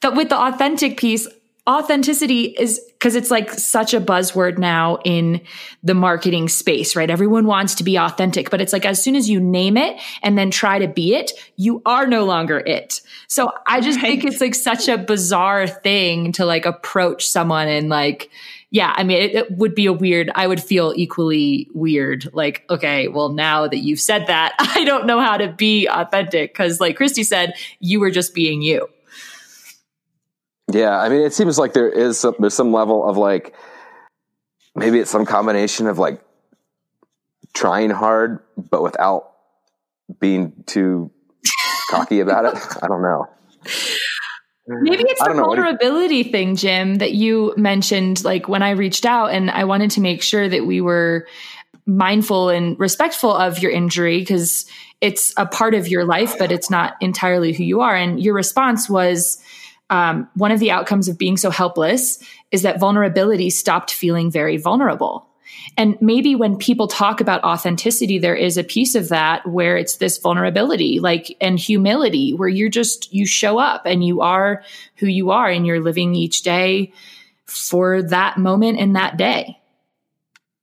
but with the authentic piece, authenticity is because it's like such a buzzword now in the marketing space, right? Everyone wants to be authentic, but it's like as soon as you name it and then try to be it, you are no longer it. So I just right. think it's like such a bizarre thing to like approach someone and like, yeah, I mean, it, it, would be a weird, I would feel equally weird. Like, okay, well, now that you've said that, I don't know how to be authentic. Cause like Kristi said, you were just being you. Yeah. I mean, it seems like there is some, there's some level of like, maybe it's some combination of like trying hard, but without being too cocky about it. I don't know. Maybe it's the vulnerability thing, Jim, that you mentioned. Like when I reached out and I wanted to make sure that we were mindful and respectful of your injury because it's a part of your life, but it's not entirely who you are. And your response was um, one of the outcomes of being so helpless is that vulnerability stopped feeling very vulnerable. And maybe when people talk about authenticity, there is a piece of that where it's this vulnerability, like, and humility, where you're just, you show up and you are who you are and you're living each day for that moment in that day.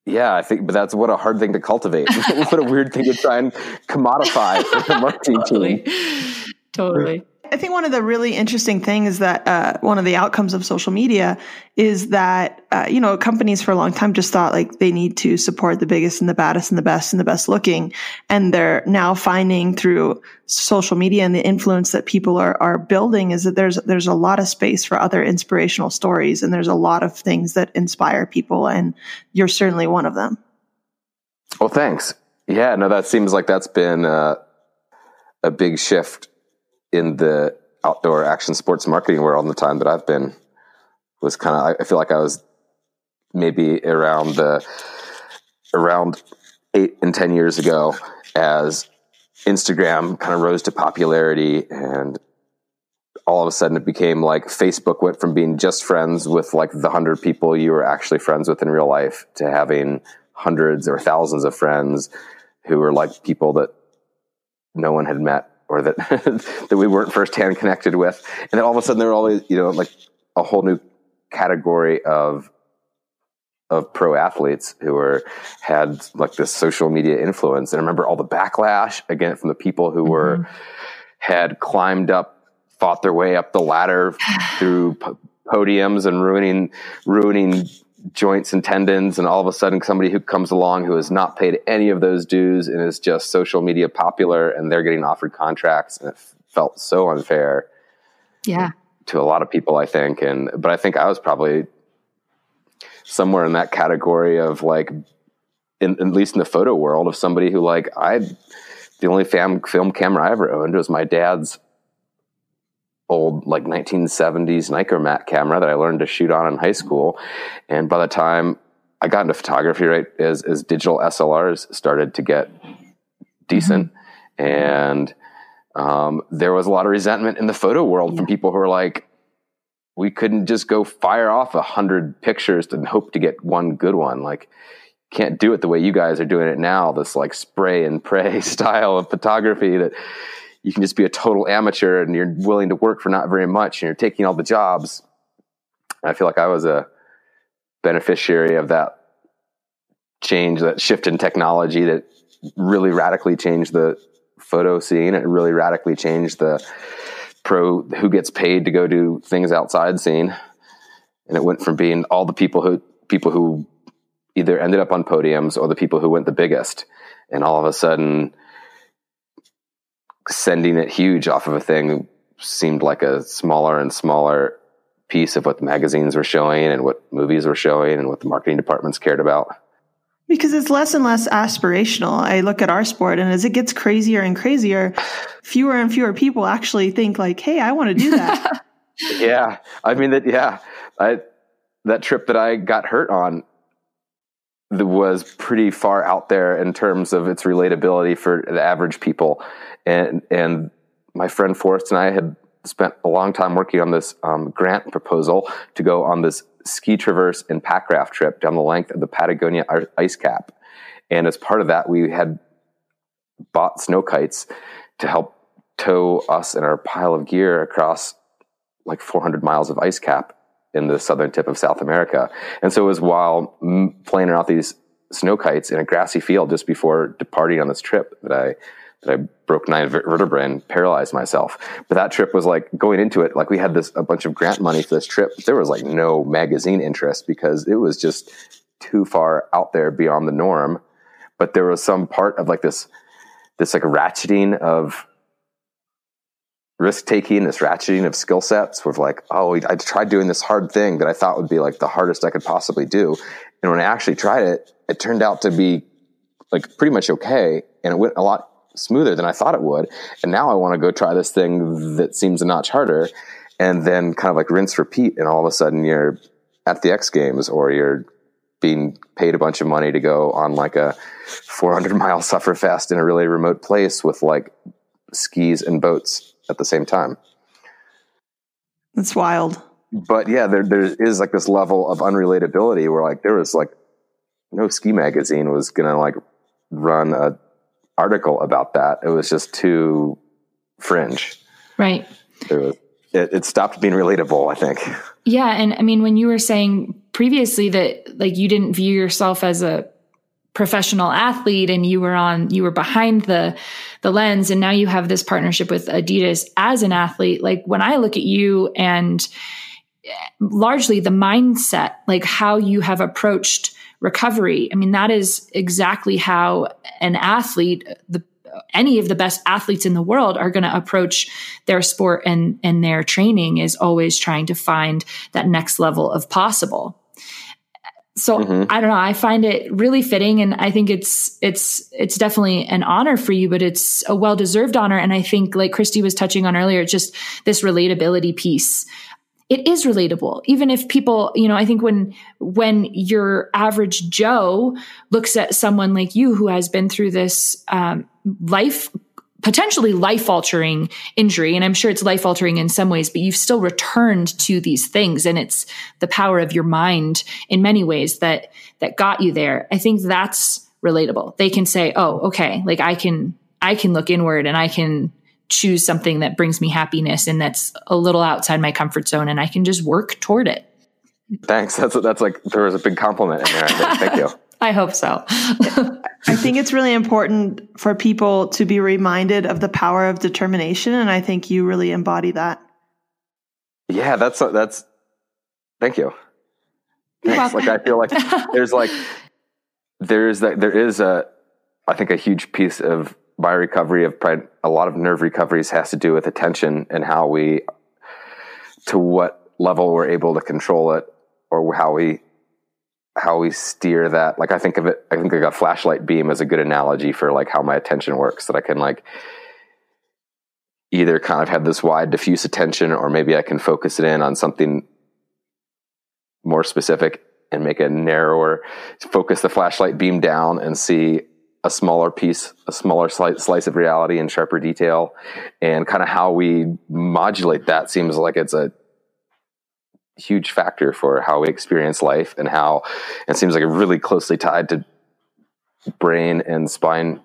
Yeah, I think, but that's what a hard thing to cultivate. what a weird thing to try and commodify for the marketing totally. team. Totally. I think one of the really interesting things that uh, one of the outcomes of social media is that uh, you know companies for a long time just thought like they need to support the biggest and the baddest and the best and the best looking, and they're now finding through social media and the influence that people are are building is that there's there's a lot of space for other inspirational stories and there's a lot of things that inspire people, and you're certainly one of them. Well, thanks. Yeah, no, that seems like that's been uh, a big shift in the outdoor action sports marketing world in the time that I've been was kind of I feel like I was maybe around the around eight and ten years ago as Instagram kind of rose to popularity and all of a sudden it became like Facebook went from being just friends with like the hundred people you were actually friends with in real life to having hundreds or thousands of friends who were like people that no one had met or that that we weren't firsthand connected with, and then all of a sudden there were always you know like a whole new category of of pro athletes who were had like this social media influence and I remember all the backlash again from the people who mm-hmm. were had climbed up fought their way up the ladder through podiums and ruining ruining joints and tendons and all of a sudden somebody who comes along who has not paid any of those dues and is just social media popular and they're getting offered contracts and it felt so unfair yeah. to a lot of people i think. And but i think i was probably somewhere in that category of like in, at least in the photo world of somebody who like i the only fam, film camera i ever owned was my dad's old like 1970s Nikkor camera that I learned to shoot on in high school. And by the time I got into photography, right, as, as digital SLRs started to get decent, mm-hmm. and um, there was a lot of resentment in the photo world yeah. from people who were like, we couldn't just go fire off a hundred pictures and hope to get one good one. Like, can't do it the way you guys are doing it now. This like spray and pray style of photography that you can just be a total amateur and you're willing to work for not very much and you're taking all the jobs. I feel like I was a beneficiary of that change, that shift in technology that really radically changed the photo scene. It really radically changed the pro who gets paid to go do things outside scene. And it went from being all the people who people who either ended up on podiums or the people who went the biggest. And all of a sudden sending it huge off of a thing seemed like a smaller and smaller piece of what the magazines were showing and what movies were showing and what the marketing departments cared about. Because it's less and less aspirational. I look at our sport and as it gets crazier and crazier, fewer and fewer people actually think like, "Hey, I want to do that." yeah. I mean that yeah. I that trip that I got hurt on was pretty far out there in terms of its relatability for the average people. And and my friend Forrest and I had spent a long time working on this um, grant proposal to go on this ski traverse and pack raft trip down the length of the Patagonia ice cap. And as part of that, we had bought snow kites to help tow us and our pile of gear across like 400 miles of ice cap in the southern tip of South America. And so it was while playing around these snow kites in a grassy field just before departing on this trip that I that I broke nine vertebrae and paralyzed myself. But that trip was like going into it, like we had this a bunch of grant money for this trip. There was like no magazine interest because it was just too far out there beyond the norm. But there was some part of like this this like ratcheting of risk taking, this ratcheting of skill sets with like, oh, I tried doing this hard thing that I thought would be like the hardest I could possibly do. And when I actually tried it, it turned out to be like pretty much okay. And it went a lot smoother than I thought it would. And now I want to go try this thing that seems a notch harder and then kind of like rinse repeat. And all of a sudden you're at the X Games or you're being paid a bunch of money to go on like a 400 mile sufferfest in a really remote place with like skis and boats at the same time. That's wild. But yeah, there there is like this level of unrelatability where like there was like no ski magazine was gonna like run a article about that. It was just too fringe. Right. It, was, it, it stopped being relatable, I think. Yeah. And I mean, when you were saying previously that like you didn't view yourself as a professional athlete and you were on you were behind the the lens and now you have this partnership with Adidas as an athlete like when I look at you and eh, largely the mindset like how you have approached recovery. I mean, that is exactly how an athlete, the any of the best athletes in the world are going to approach their sport and and their training is always trying to find that next level of possible so mm-hmm. i don't know i find it really fitting and i think it's it's it's definitely an honor for you but it's a well deserved honor and i think like kristi was touching on earlier just this relatability piece it is relatable. Even if people you know i think when when your average joe looks at someone like you who has been through this um, life potentially life altering injury and i'm sure it's life altering in some ways but you've still returned to these things and it's the power of your mind in many ways that that got you there. I think that's relatable. They can say oh okay like i can i can look inward and i can choose something that brings me happiness and that's a little outside my comfort zone and I can just work toward it. Thanks. That's that's like there was a big compliment in there. Thank you. I hope so. I think it's really important for people to be reminded of the power of determination and I think you really embody that. Yeah, that's that's thank you. Thanks. Like I feel like there's like there's that there is a I think a huge piece of my recovery of a lot of nerve recoveries has to do with attention and how we to what level we're able to control it or how we how we steer that. Like i think of it i think like a flashlight beam is a good analogy for like how my attention works that i can like either kind of have this wide diffuse attention or maybe i can focus it in on something more specific and make a narrower focus the flashlight beam down and see a smaller piece, a smaller slice, slice of reality in sharper detail, and kind of how we modulate that seems like it's a huge factor for how we experience life and how it seems like really closely tied to brain and spine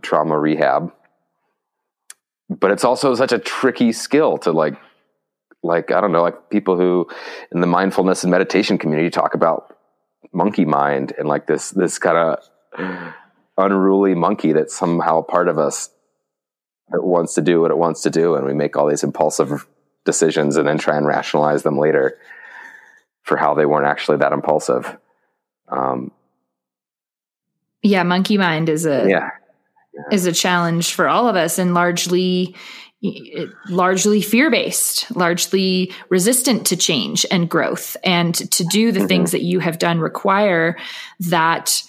trauma rehab. But it's also such a tricky skill to like, like, I don't know, like people who in the mindfulness and meditation community talk about monkey mind and like this, this kind of unruly monkey that's somehow part of us that wants to do what it wants to do. And we make all these impulsive decisions and then try and rationalize them later for how they weren't actually that impulsive. Um, yeah, monkey mind is a yeah. yeah. is a challenge for all of us, and largely largely fear based, largely resistant to change and growth, and to do the mm-hmm. things that you have done require that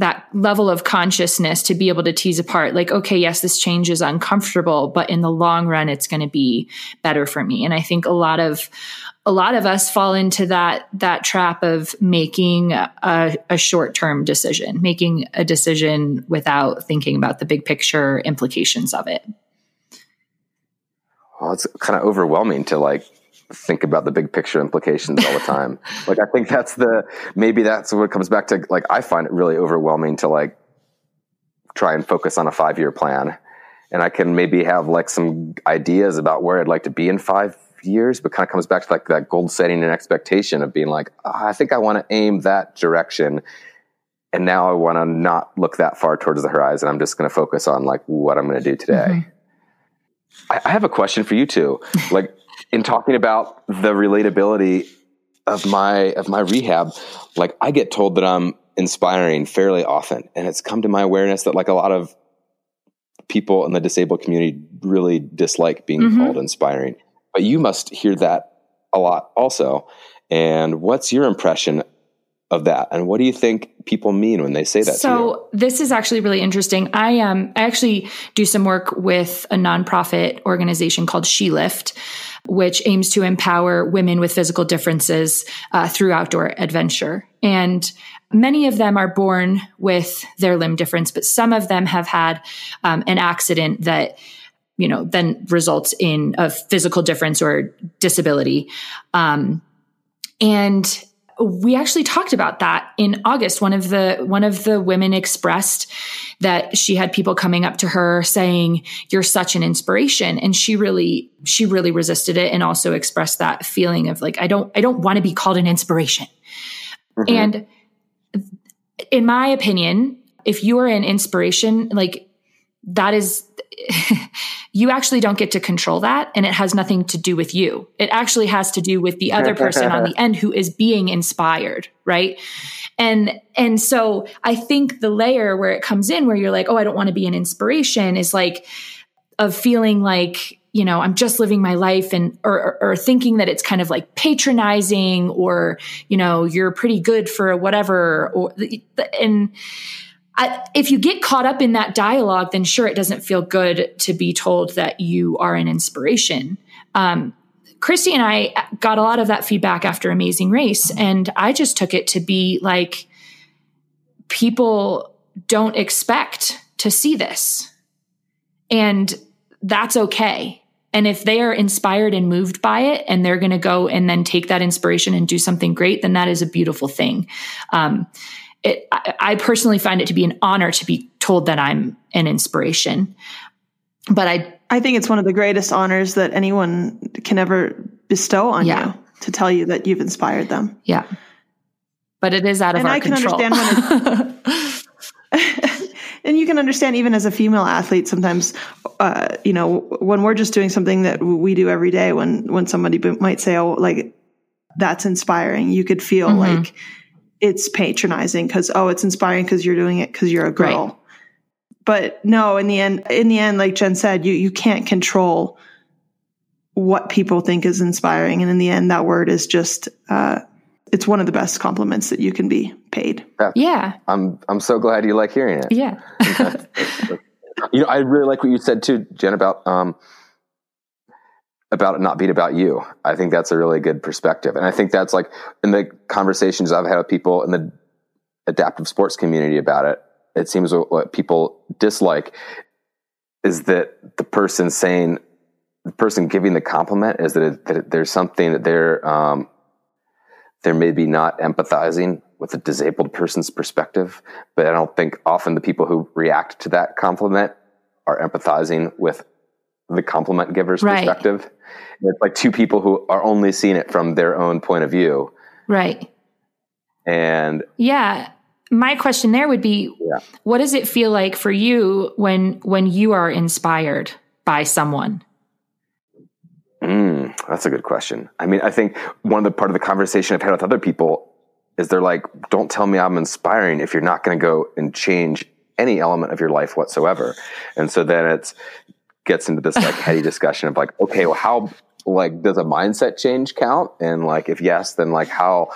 that level of consciousness to be able to tease apart like okay yes this change is uncomfortable but in the long run it's going to be better for me and i think a lot of a lot of us fall into that that trap of making a, a short term decision, making a decision without thinking about the big picture implications of it. Well, it's kind of overwhelming to like think about the big picture implications all the time. like I think that's the maybe that's what comes back to like I find it really overwhelming to like try and focus on a five year plan. And I can maybe have like some ideas about where I'd like to be in five years, but kind of comes back to like that goal setting and expectation of being like, oh, I think I want to aim that direction. And now I want to not look that far towards the horizon. I'm just going to focus on like what I'm going to do today. Mm-hmm. I, I have a question for you too. like in talking about the relatability of my, of my rehab, like I get told that I'm inspiring fairly often. And it's come to my awareness that like a lot of people in the disabled community really dislike being mm-hmm. called inspiring but you must hear that a lot also. And what's your impression of that and what do you think people mean when they say that so this is actually really interesting i um i actually do some work with a nonprofit organization called SheLift which aims to empower women with physical differences uh, through outdoor adventure and many of them are born with their limb difference but some of them have had um, an accident that you know, then results in a physical difference or disability. Um, and we actually talked about that in August. One of the one of the women expressed that she had people coming up to her saying, "You're such an inspiration," and she really she really resisted it and also expressed that feeling of like, "I don't I don't want to be called an inspiration." Mm-hmm. And in my opinion, if you are an inspiration, like that is you actually don't get to control that and it has nothing to do with you. It actually has to do with the other person on the end who is being inspired right? And and so i think the layer where it comes in where you're like oh i don't want to be an inspiration is like of feeling like you know i'm just living my life and or, or, or thinking that it's kind of like patronizing or you know you're pretty good for whatever or and I, if you get caught up in that dialogue, then sure, it doesn't feel good to be told that you are an inspiration. Um, Kristi and I got a lot of that feedback after Amazing Race, and I just took it to be like people don't expect to see this. And that's okay. And if they are inspired and moved by it and they're going to go and then take that inspiration and do something great, then that is a beautiful thing. Um, it, I, I personally find it to be an honor to be told that I'm an inspiration. But I, I think it's one of the greatest honors that anyone can ever bestow on yeah. you to tell you that you've inspired them. Yeah. But it is out of and our I control. can understand when and you can understand even as a female athlete sometimes uh, you know when we're just doing something that we do every day when when somebody might say oh like that's inspiring you could feel mm-hmm. like it's patronizing because oh it's inspiring because you're doing it because you're a girl. Right. but no in the end in the end like jen said you you can't control what people think is inspiring. And in the end that word is just uh, it's one of the best compliments that you can be paid. Yeah. yeah. I'm i'm so glad you like hearing it. Yeah. You know i really like what you said too jen about um about it not being about you. I think that's a really good perspective. And I think that's like in the conversations I've had with people in the adaptive sports community about it, it seems what, people dislike is that the person saying, the person giving the compliment is that, it, that it, there's something that they're, um, they're maybe not empathizing with a disabled person's perspective, but I don't think often the people who react to that compliment are empathizing with the compliment giver's Right. perspective. It's like two people who are only seeing it from their own point of view. Right. And Yeah. My question there would be Yeah. what does it feel like for you when when you are inspired by someone? Mm, that's a good question. I mean, I think one of the part of the conversation I've had with other people is they're like, "Don't tell me I'm inspiring if you're not going to go and change any element of your life whatsoever." And so then it's gets into this like heady discussion of like, okay, well, how like does a mindset change count? And like, if yes, then like how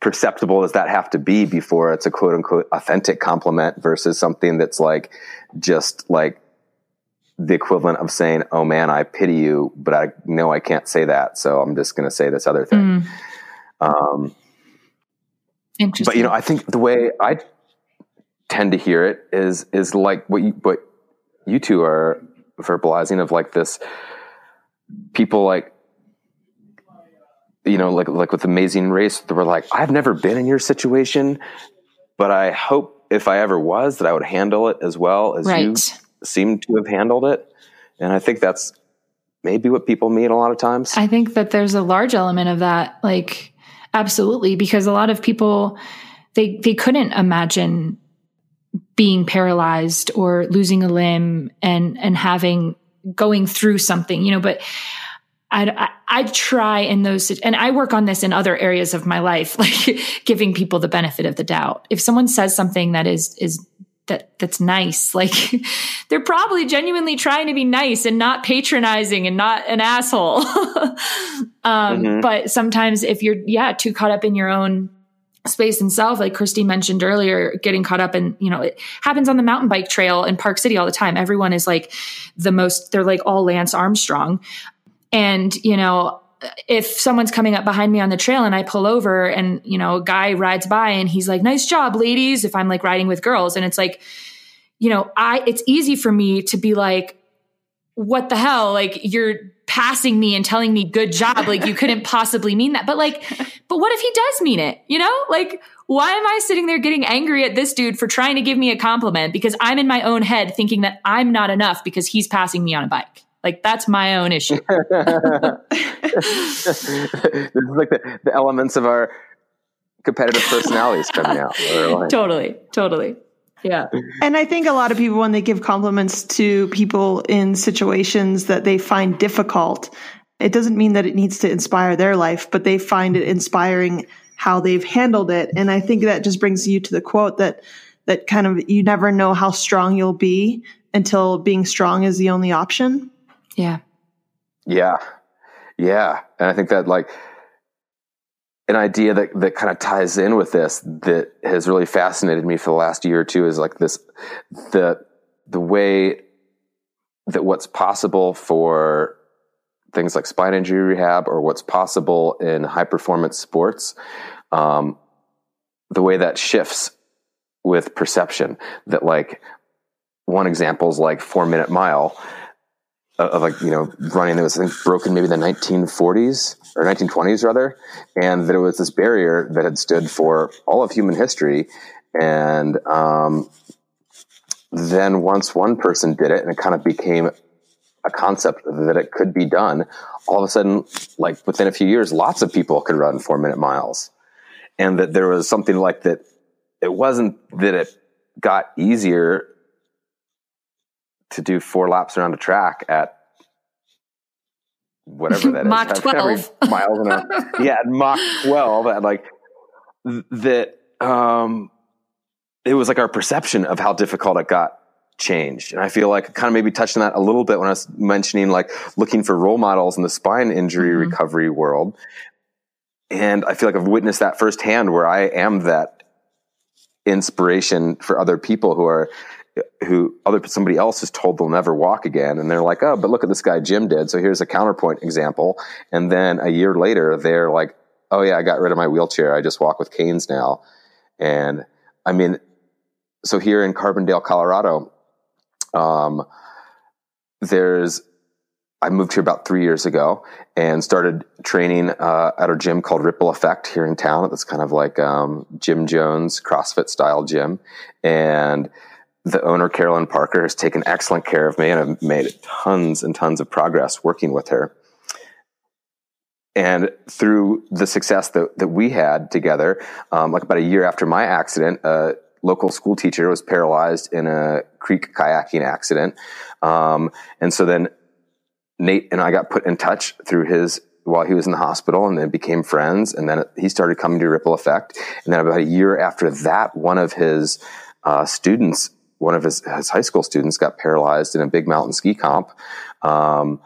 perceptible does that have to be before it's a quote unquote authentic compliment versus something that's like just like the equivalent of saying, "Oh man, I pity you," but I know I can't say that, so I'm just going to say this other thing. Mm, Um, interesting. but you know, I think the way I tend to hear it is is like what you what you two are verbalizing of like this people like you know like like with Amazing Race, they were like, "I've never been in your situation, but I hope if I ever was that I would handle it as well as you seem to have handled it." And I think that's maybe what people mean a lot of times. I think that there's a large element of that, like absolutely, because a lot of people they they couldn't imagine being paralyzed or losing a limb and and having going through something, you know. But I I, I try in those, and I work on this in other areas of my life, like giving people the benefit of the doubt. If someone says something that is is that that's nice like they're probably genuinely trying to be nice and not patronizing and not an asshole um Mhm. but sometimes if you're yeah too caught up in your own space and self like kristi mentioned earlier getting caught up in you know it happens on the mountain bike trail in park city all the time everyone is like the most they're like all lance armstrong and you know if someone's coming up behind me on the trail and I pull over and, you know, a guy rides by and he's like, nice job, ladies, if I'm like riding with girls. And it's like, you know, I, it's easy for me to be like, what the hell? Like you're passing me and telling me good job. Like you couldn't possibly mean that. But like, but what if he does mean it? You know, like, why am I sitting there getting angry at this dude for trying to give me a compliment because I'm in my own head thinking that I'm not enough because he's passing me on a bike? Like that's my own issue. this is like the, the elements of our competitive personalities coming out. Like- totally, totally. Yeah. And I think a lot of people, when they give compliments to people in situations that they find difficult, it doesn't mean that it needs to inspire their life, but they find it inspiring how they've handled it. And I think that just brings you to the quote that, that kind of, you never know how strong you'll be until being strong is the only option. Yeah. Yeah. Yeah. And I think that like an idea that, that kind of ties in with this that has really fascinated me for the last year or two is like this, the, the way that what's possible for things like spine injury rehab or what's possible in high performance sports, um, the way that shifts with perception. That like one example is like four minute mile of like you know running that was I think broken maybe the 1940s or 1920s rather, and that it was this barrier that had stood for all of human history, and um, then once one person did it, and it kind of became a concept that it could be done. All of a sudden, like within a few years, lots of people could run four minute miles, and that there was something like that. It wasn't that it got easier to do four laps around a track at whatever that is, Mach Every 12. miles an hour. yeah, at Mach twelve, and like th- that. Um, it was like our perception of how difficult it got changed, and I feel like I kind of maybe touched on that a little bit when I was mentioning like looking for role models in the spine injury Mhm. recovery world, and I feel like I've witnessed that firsthand, where I am that inspiration for other people who are who other somebody else has told they'll never walk again. And they're like oh but look at this guy jim did. So here's a counterpoint example. And then a year later they're like oh yeah i got rid of my wheelchair. I just walk with canes now. And i mean so here in carbondale colorado um, there's I moved here about three years ago and started training uh, at a gym called Ripple Effect here in town. It's kind of like um, Gym Jones CrossFit style gym, and the owner Carolyn Parker has taken excellent care of me, and I've made tons and tons of progress working with her. And through the success that, that we had together, um, like about a year after my accident, a local school teacher was paralyzed in a creek kayaking accident. Um, and so then Nate and I got put in touch through his while he was in the hospital and then became friends. And then he started coming to Ripple Effect. And then about a year after that, one of his uh, students, one of his, his, high school students got paralyzed in a big mountain ski comp. Um,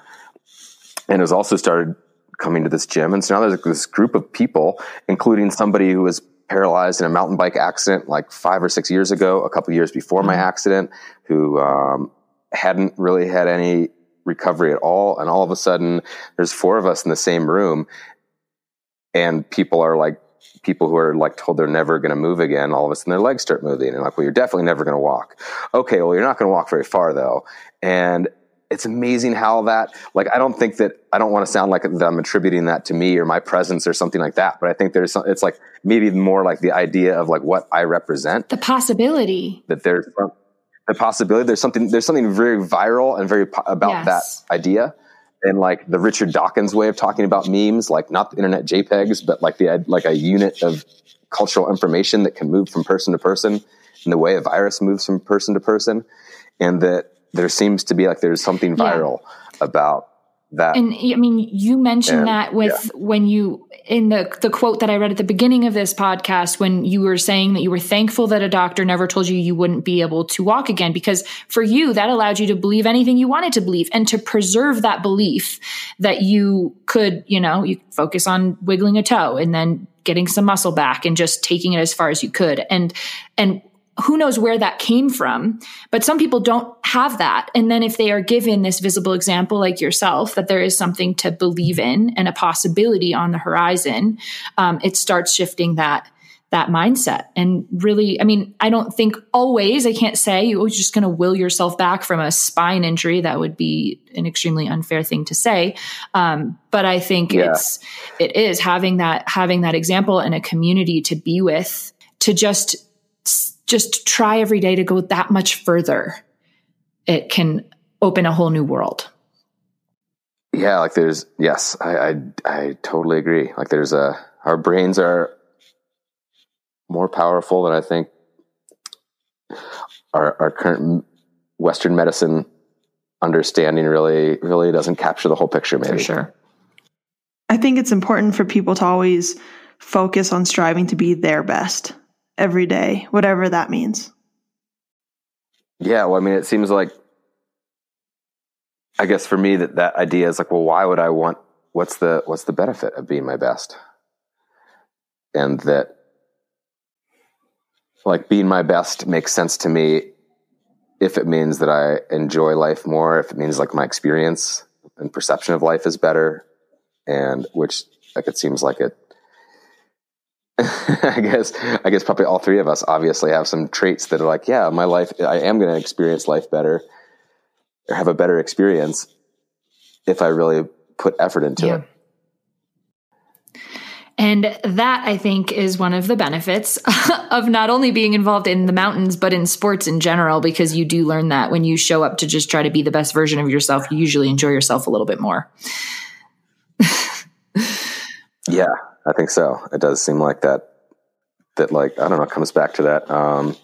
and has also started coming to this gym. And so now there's this group of people, including somebody who was paralyzed in a mountain bike accident like five or six years ago, a couple years before my mm-hmm. accident, who um, hadn't really had any recovery at all. And all of a sudden, there's four of us in the same room, and people are like, people who are like told they're never going to move again, all of a sudden their legs start moving. And like, well, you're definitely never going to walk. Okay, well, you're not going to walk very far though. And it's amazing how that, like, I don't think that, I don't want to sound like that I'm attributing that to me or my presence or something like that. But I think there's, some, it's like maybe more like the idea of like what I represent. The possibility. That there's, the possibility. There's something there's something very viral and very po- about yes. that idea. And like the Richard Dawkins way of talking about memes, like not the internet JPEGs, but like the like a unit of cultural information that can move from person to person, in the way a virus moves from person to person, and that there seems to be like there's something viral yeah. about that. And I mean, you mentioned and, that with yeah. when you in the the quote that I read at the beginning of this podcast when you were saying that you were thankful that a doctor never told you you wouldn't be able to walk again because for you that allowed you to believe anything you wanted to believe and to preserve that belief that you could, you know, you focus on wiggling a toe and then getting some muscle back and just taking it as far as you could. And and who knows where that came from but some people don't have that. And then if they are given this visible example like yourself that there is something to believe in and a possibility on the horizon um, it starts shifting that that mindset. And really i mean i don't think always i can't say you're just going to will yourself back from a spine injury. That would be an extremely unfair thing to say. Um, but i think yeah. it's it is having that having that example and a community to be with to just just try every day to go that much further, it can open a whole new world. Yeah, like there's yes, I I, I totally agree. Like there's a our brains are more powerful than I think our our current Western medicine understanding really really doesn't capture the whole picture. Maybe for sure. I think it's important for people to always focus on striving to be their best every day, whatever that means. Yeah, well, I mean, it seems like, I guess for me that that idea is like, well, why would I want? What's the what's the benefit of being my best? And that, like, being my best makes sense to me if it means that I enjoy life more, if it means like my experience and perception of life is better, and which like it seems like it I guess I guess probably all three of us obviously have some traits that are like, yeah, my life I am going to experience life better or have a better experience if I really put effort into yeah. it. And that I think is one of the benefits of not only being involved in the mountains, but in sports in general, because you do learn that when you show up to just try to be the best version of yourself, you usually enjoy yourself a little bit more. yeah, I think so. It does seem like that. That like I don't know comes back to that. Um,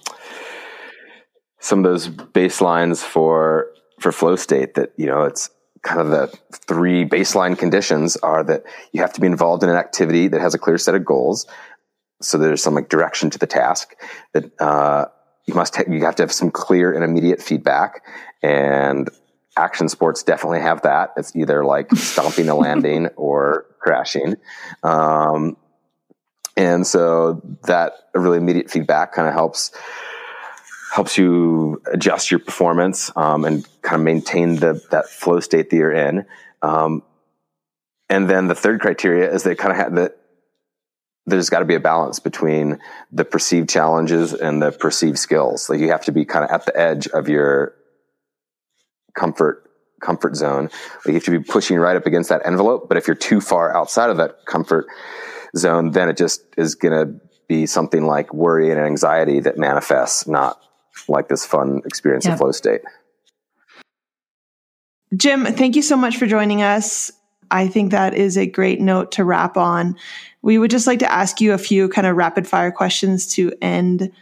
some of those baselines for for flow state that you know it's kind of the three baseline conditions are that you have to be involved in an activity that has a clear set of goals. So there's some like direction to the task that uh, you must ha- you have to have some clear and immediate feedback and action sports definitely have that. It's either like stomping a landing or crashing. Um, and so that really immediate feedback kind of helps helps you adjust your performance um, and kind of maintain the that flow state that you're in. Um, and then the third criteria is that kind of have that there's got to be a balance between the perceived challenges and the perceived skills. Like you have to be kind of at the edge of your comfort comfort zone. Like you have to be pushing right up against that envelope. But if you're too far outside of that comfort zone, then it just is going to be something like worry and anxiety that manifests, not like this fun experience of flow state. Jim, thank you so much for joining us. I think that is a great note to wrap on. We would just like to ask you a few kind of rapid fire questions to end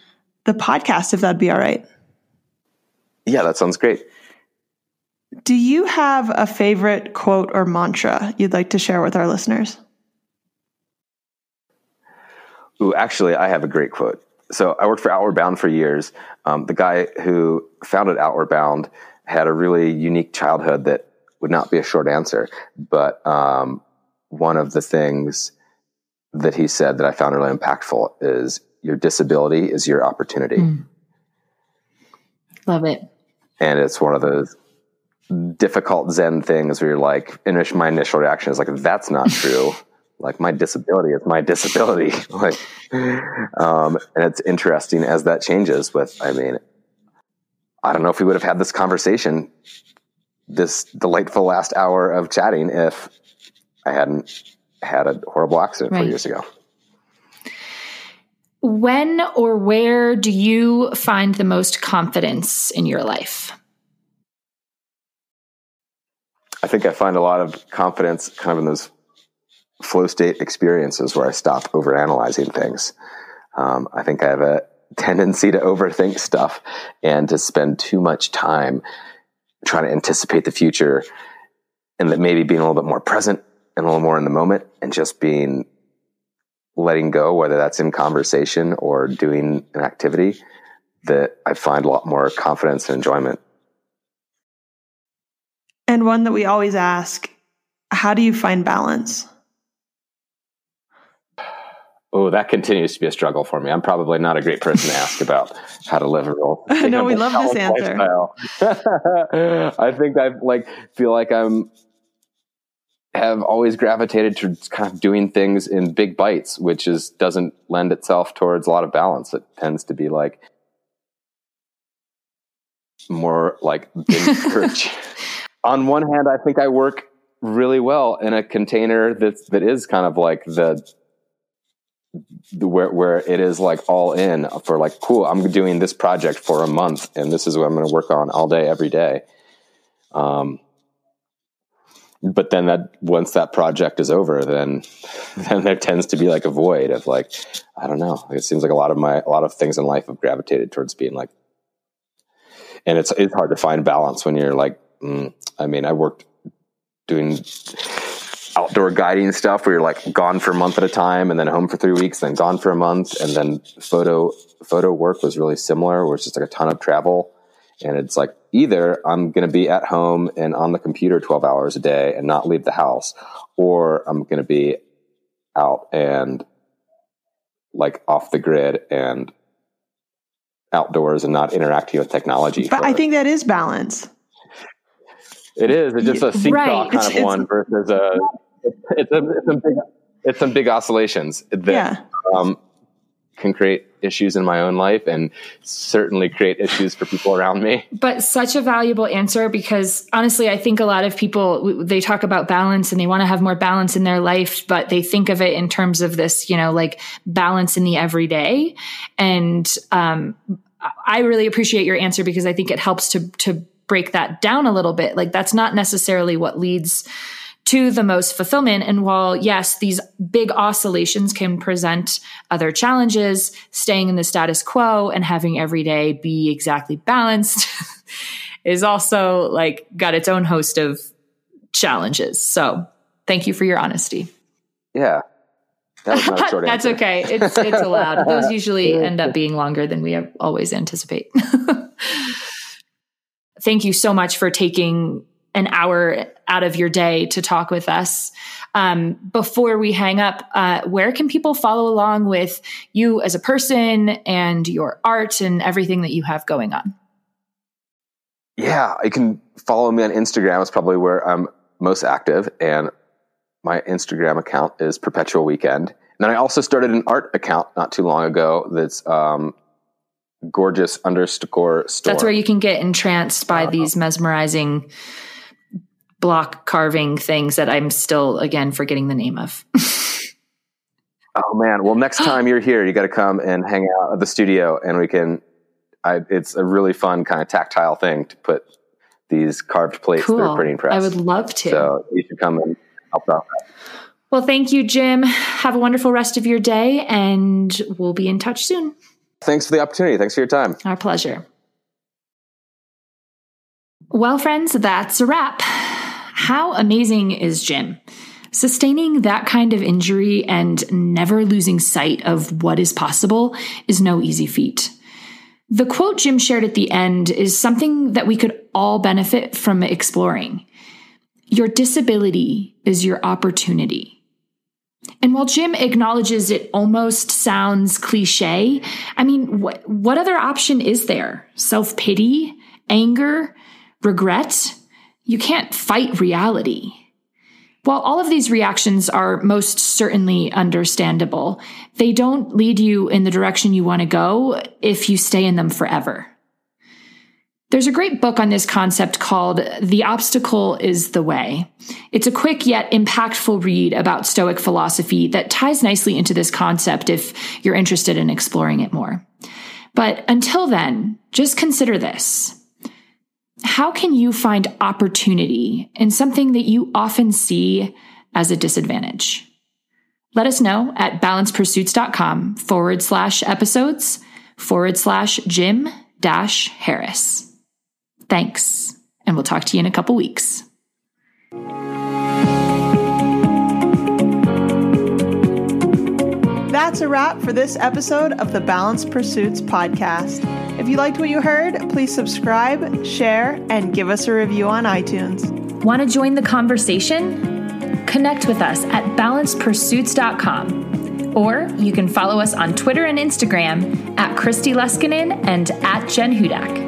the podcast, if that'd be all right. Yeah, that sounds great. Do you have a favorite quote or mantra you'd like to share with our listeners? Ooh, actually, I have a great quote. So I worked for Outward Bound for years. Um, the guy who founded Outward Bound had a really unique childhood that would not be a short answer. But um, one of the things that he said that I found really impactful is your disability is your opportunity. Mm. Love it. And it's one of those difficult Zen things where you're like, initial, my initial reaction is like, that's not true. like my disability is my disability. like, um, and it's interesting as that changes with, I mean, I don't know if we would have had this conversation, this delightful last hour of chatting if I hadn't had a horrible accident right. four years ago. When or where do you find the most confidence in your life? Think I find a lot of confidence kind of in those flow state experiences where I stop overanalyzing things. Um, I think I have a tendency to overthink stuff and to spend too much time trying to anticipate the future and that maybe being a little bit more present and a little more in the moment and just being letting go, whether that's in conversation or doing an activity, that I find a lot more confidence and enjoyment. And one that we always ask how do you find balance? Oh, that continues to be a struggle for me. I'm probably not a great person to ask about how to live a real. no, we love this answer. I think I like feel like I'm have always gravitated to kind of doing things in big bites, which is doesn't lend itself towards a lot of balance. It tends to be like more like binge On one hand, I think I work really well in a container that that is kind of like the where where it is like all in for like cool i'm doing this project for a month and this is what i'm going to work on all day every day. Um but then that once that project is over then then there tends to be like a void of like i don't know. It seems like a lot of my a lot of things in life have gravitated towards being like and it's it's hard to find balance when you're like mm, i mean i worked doing outdoor guiding stuff where you're like gone for a month at a time and then home for three weeks, then gone for a month. And then photo, photo work was really similar where it's just like a ton of travel. And it's like either I'm going to be at home and on the computer 12 hours a day and not leave the house, or I'm going to be out and like off the grid and outdoors and not interacting with technology. But I think that is balance. It is. It's just a seesaw right. kind it's, of it's, one versus a it's, a, it's some big it's some big oscillations that yeah. um, can create issues in my own life and certainly create issues for people around me. But such a valuable answer because honestly, I think a lot of people they talk about balance and they want to have more balance in their life, but they think of it in terms of this, you know, like balance in the everyday. And um, I really appreciate your answer because I think it helps to to break that down a little bit. Like that's not necessarily what leads to the most fulfillment. And while, yes, these big oscillations can present other challenges, staying in the status quo and having every day be exactly balanced is also like got its own host of challenges. So thank you for your honesty. Yeah. That That's okay. It's it's allowed. Those usually end up being longer than we always anticipate. Thank you so much for taking an hour out of your day to talk with us. Um, before we hang up, uh, where can people follow along with you as a person and your art and everything that you have going on? Yeah, you can follow me on Instagram. It's probably where I'm most active, and my Instagram account is Perpetual Weekend. And then I also started an art account not too long ago that's um, gorgeous underscore store. That's where you can get entranced by uh, these mesmerizing block carving things that I'm still, again, forgetting the name of. oh, man. Well, next time you're here, you got to come and hang out at the studio and we can. I, it's a really fun kind of tactile thing to put these carved plates cool. through a printing press. I would love to. So you should come and help out. Well, thank you, Jim. Have a wonderful rest of your day, and we'll be in touch soon. Thanks for the opportunity. Thanks for your time. Our pleasure. Well, friends, that's a wrap. How amazing is Jim? Sustaining that kind of injury and never losing sight of what is possible is no easy feat. The quote Jim shared at the end is something that we could all benefit from exploring. Your disability is your opportunity. And while Jim acknowledges it almost sounds cliche, I mean, what, what other option is there? Self pity? Anger? Regret? You can't fight reality. While all of these reactions are most certainly understandable, they don't lead you in the direction you want to go if you stay in them forever. There's a great book on this concept called The Obstacle is the Way. It's a quick yet impactful read about Stoic philosophy that ties nicely into this concept if you're interested in exploring it more. But until then, just consider this. How can you find opportunity in something that you often see as a disadvantage? Let us know at balancedpursuits.com forward slash episodes forward slash Jim dash Harris. Thanks, and we'll talk to you in a couple weeks. That's a wrap for this episode of the Balanced Pursuits podcast. If you liked what you heard, please subscribe, share, and give us a review on iTunes. Want to join the conversation? Connect with us at balancedpursuits.com. Or you can follow us on Twitter and Instagram at Kristi Leskinen and at Jen Hudak.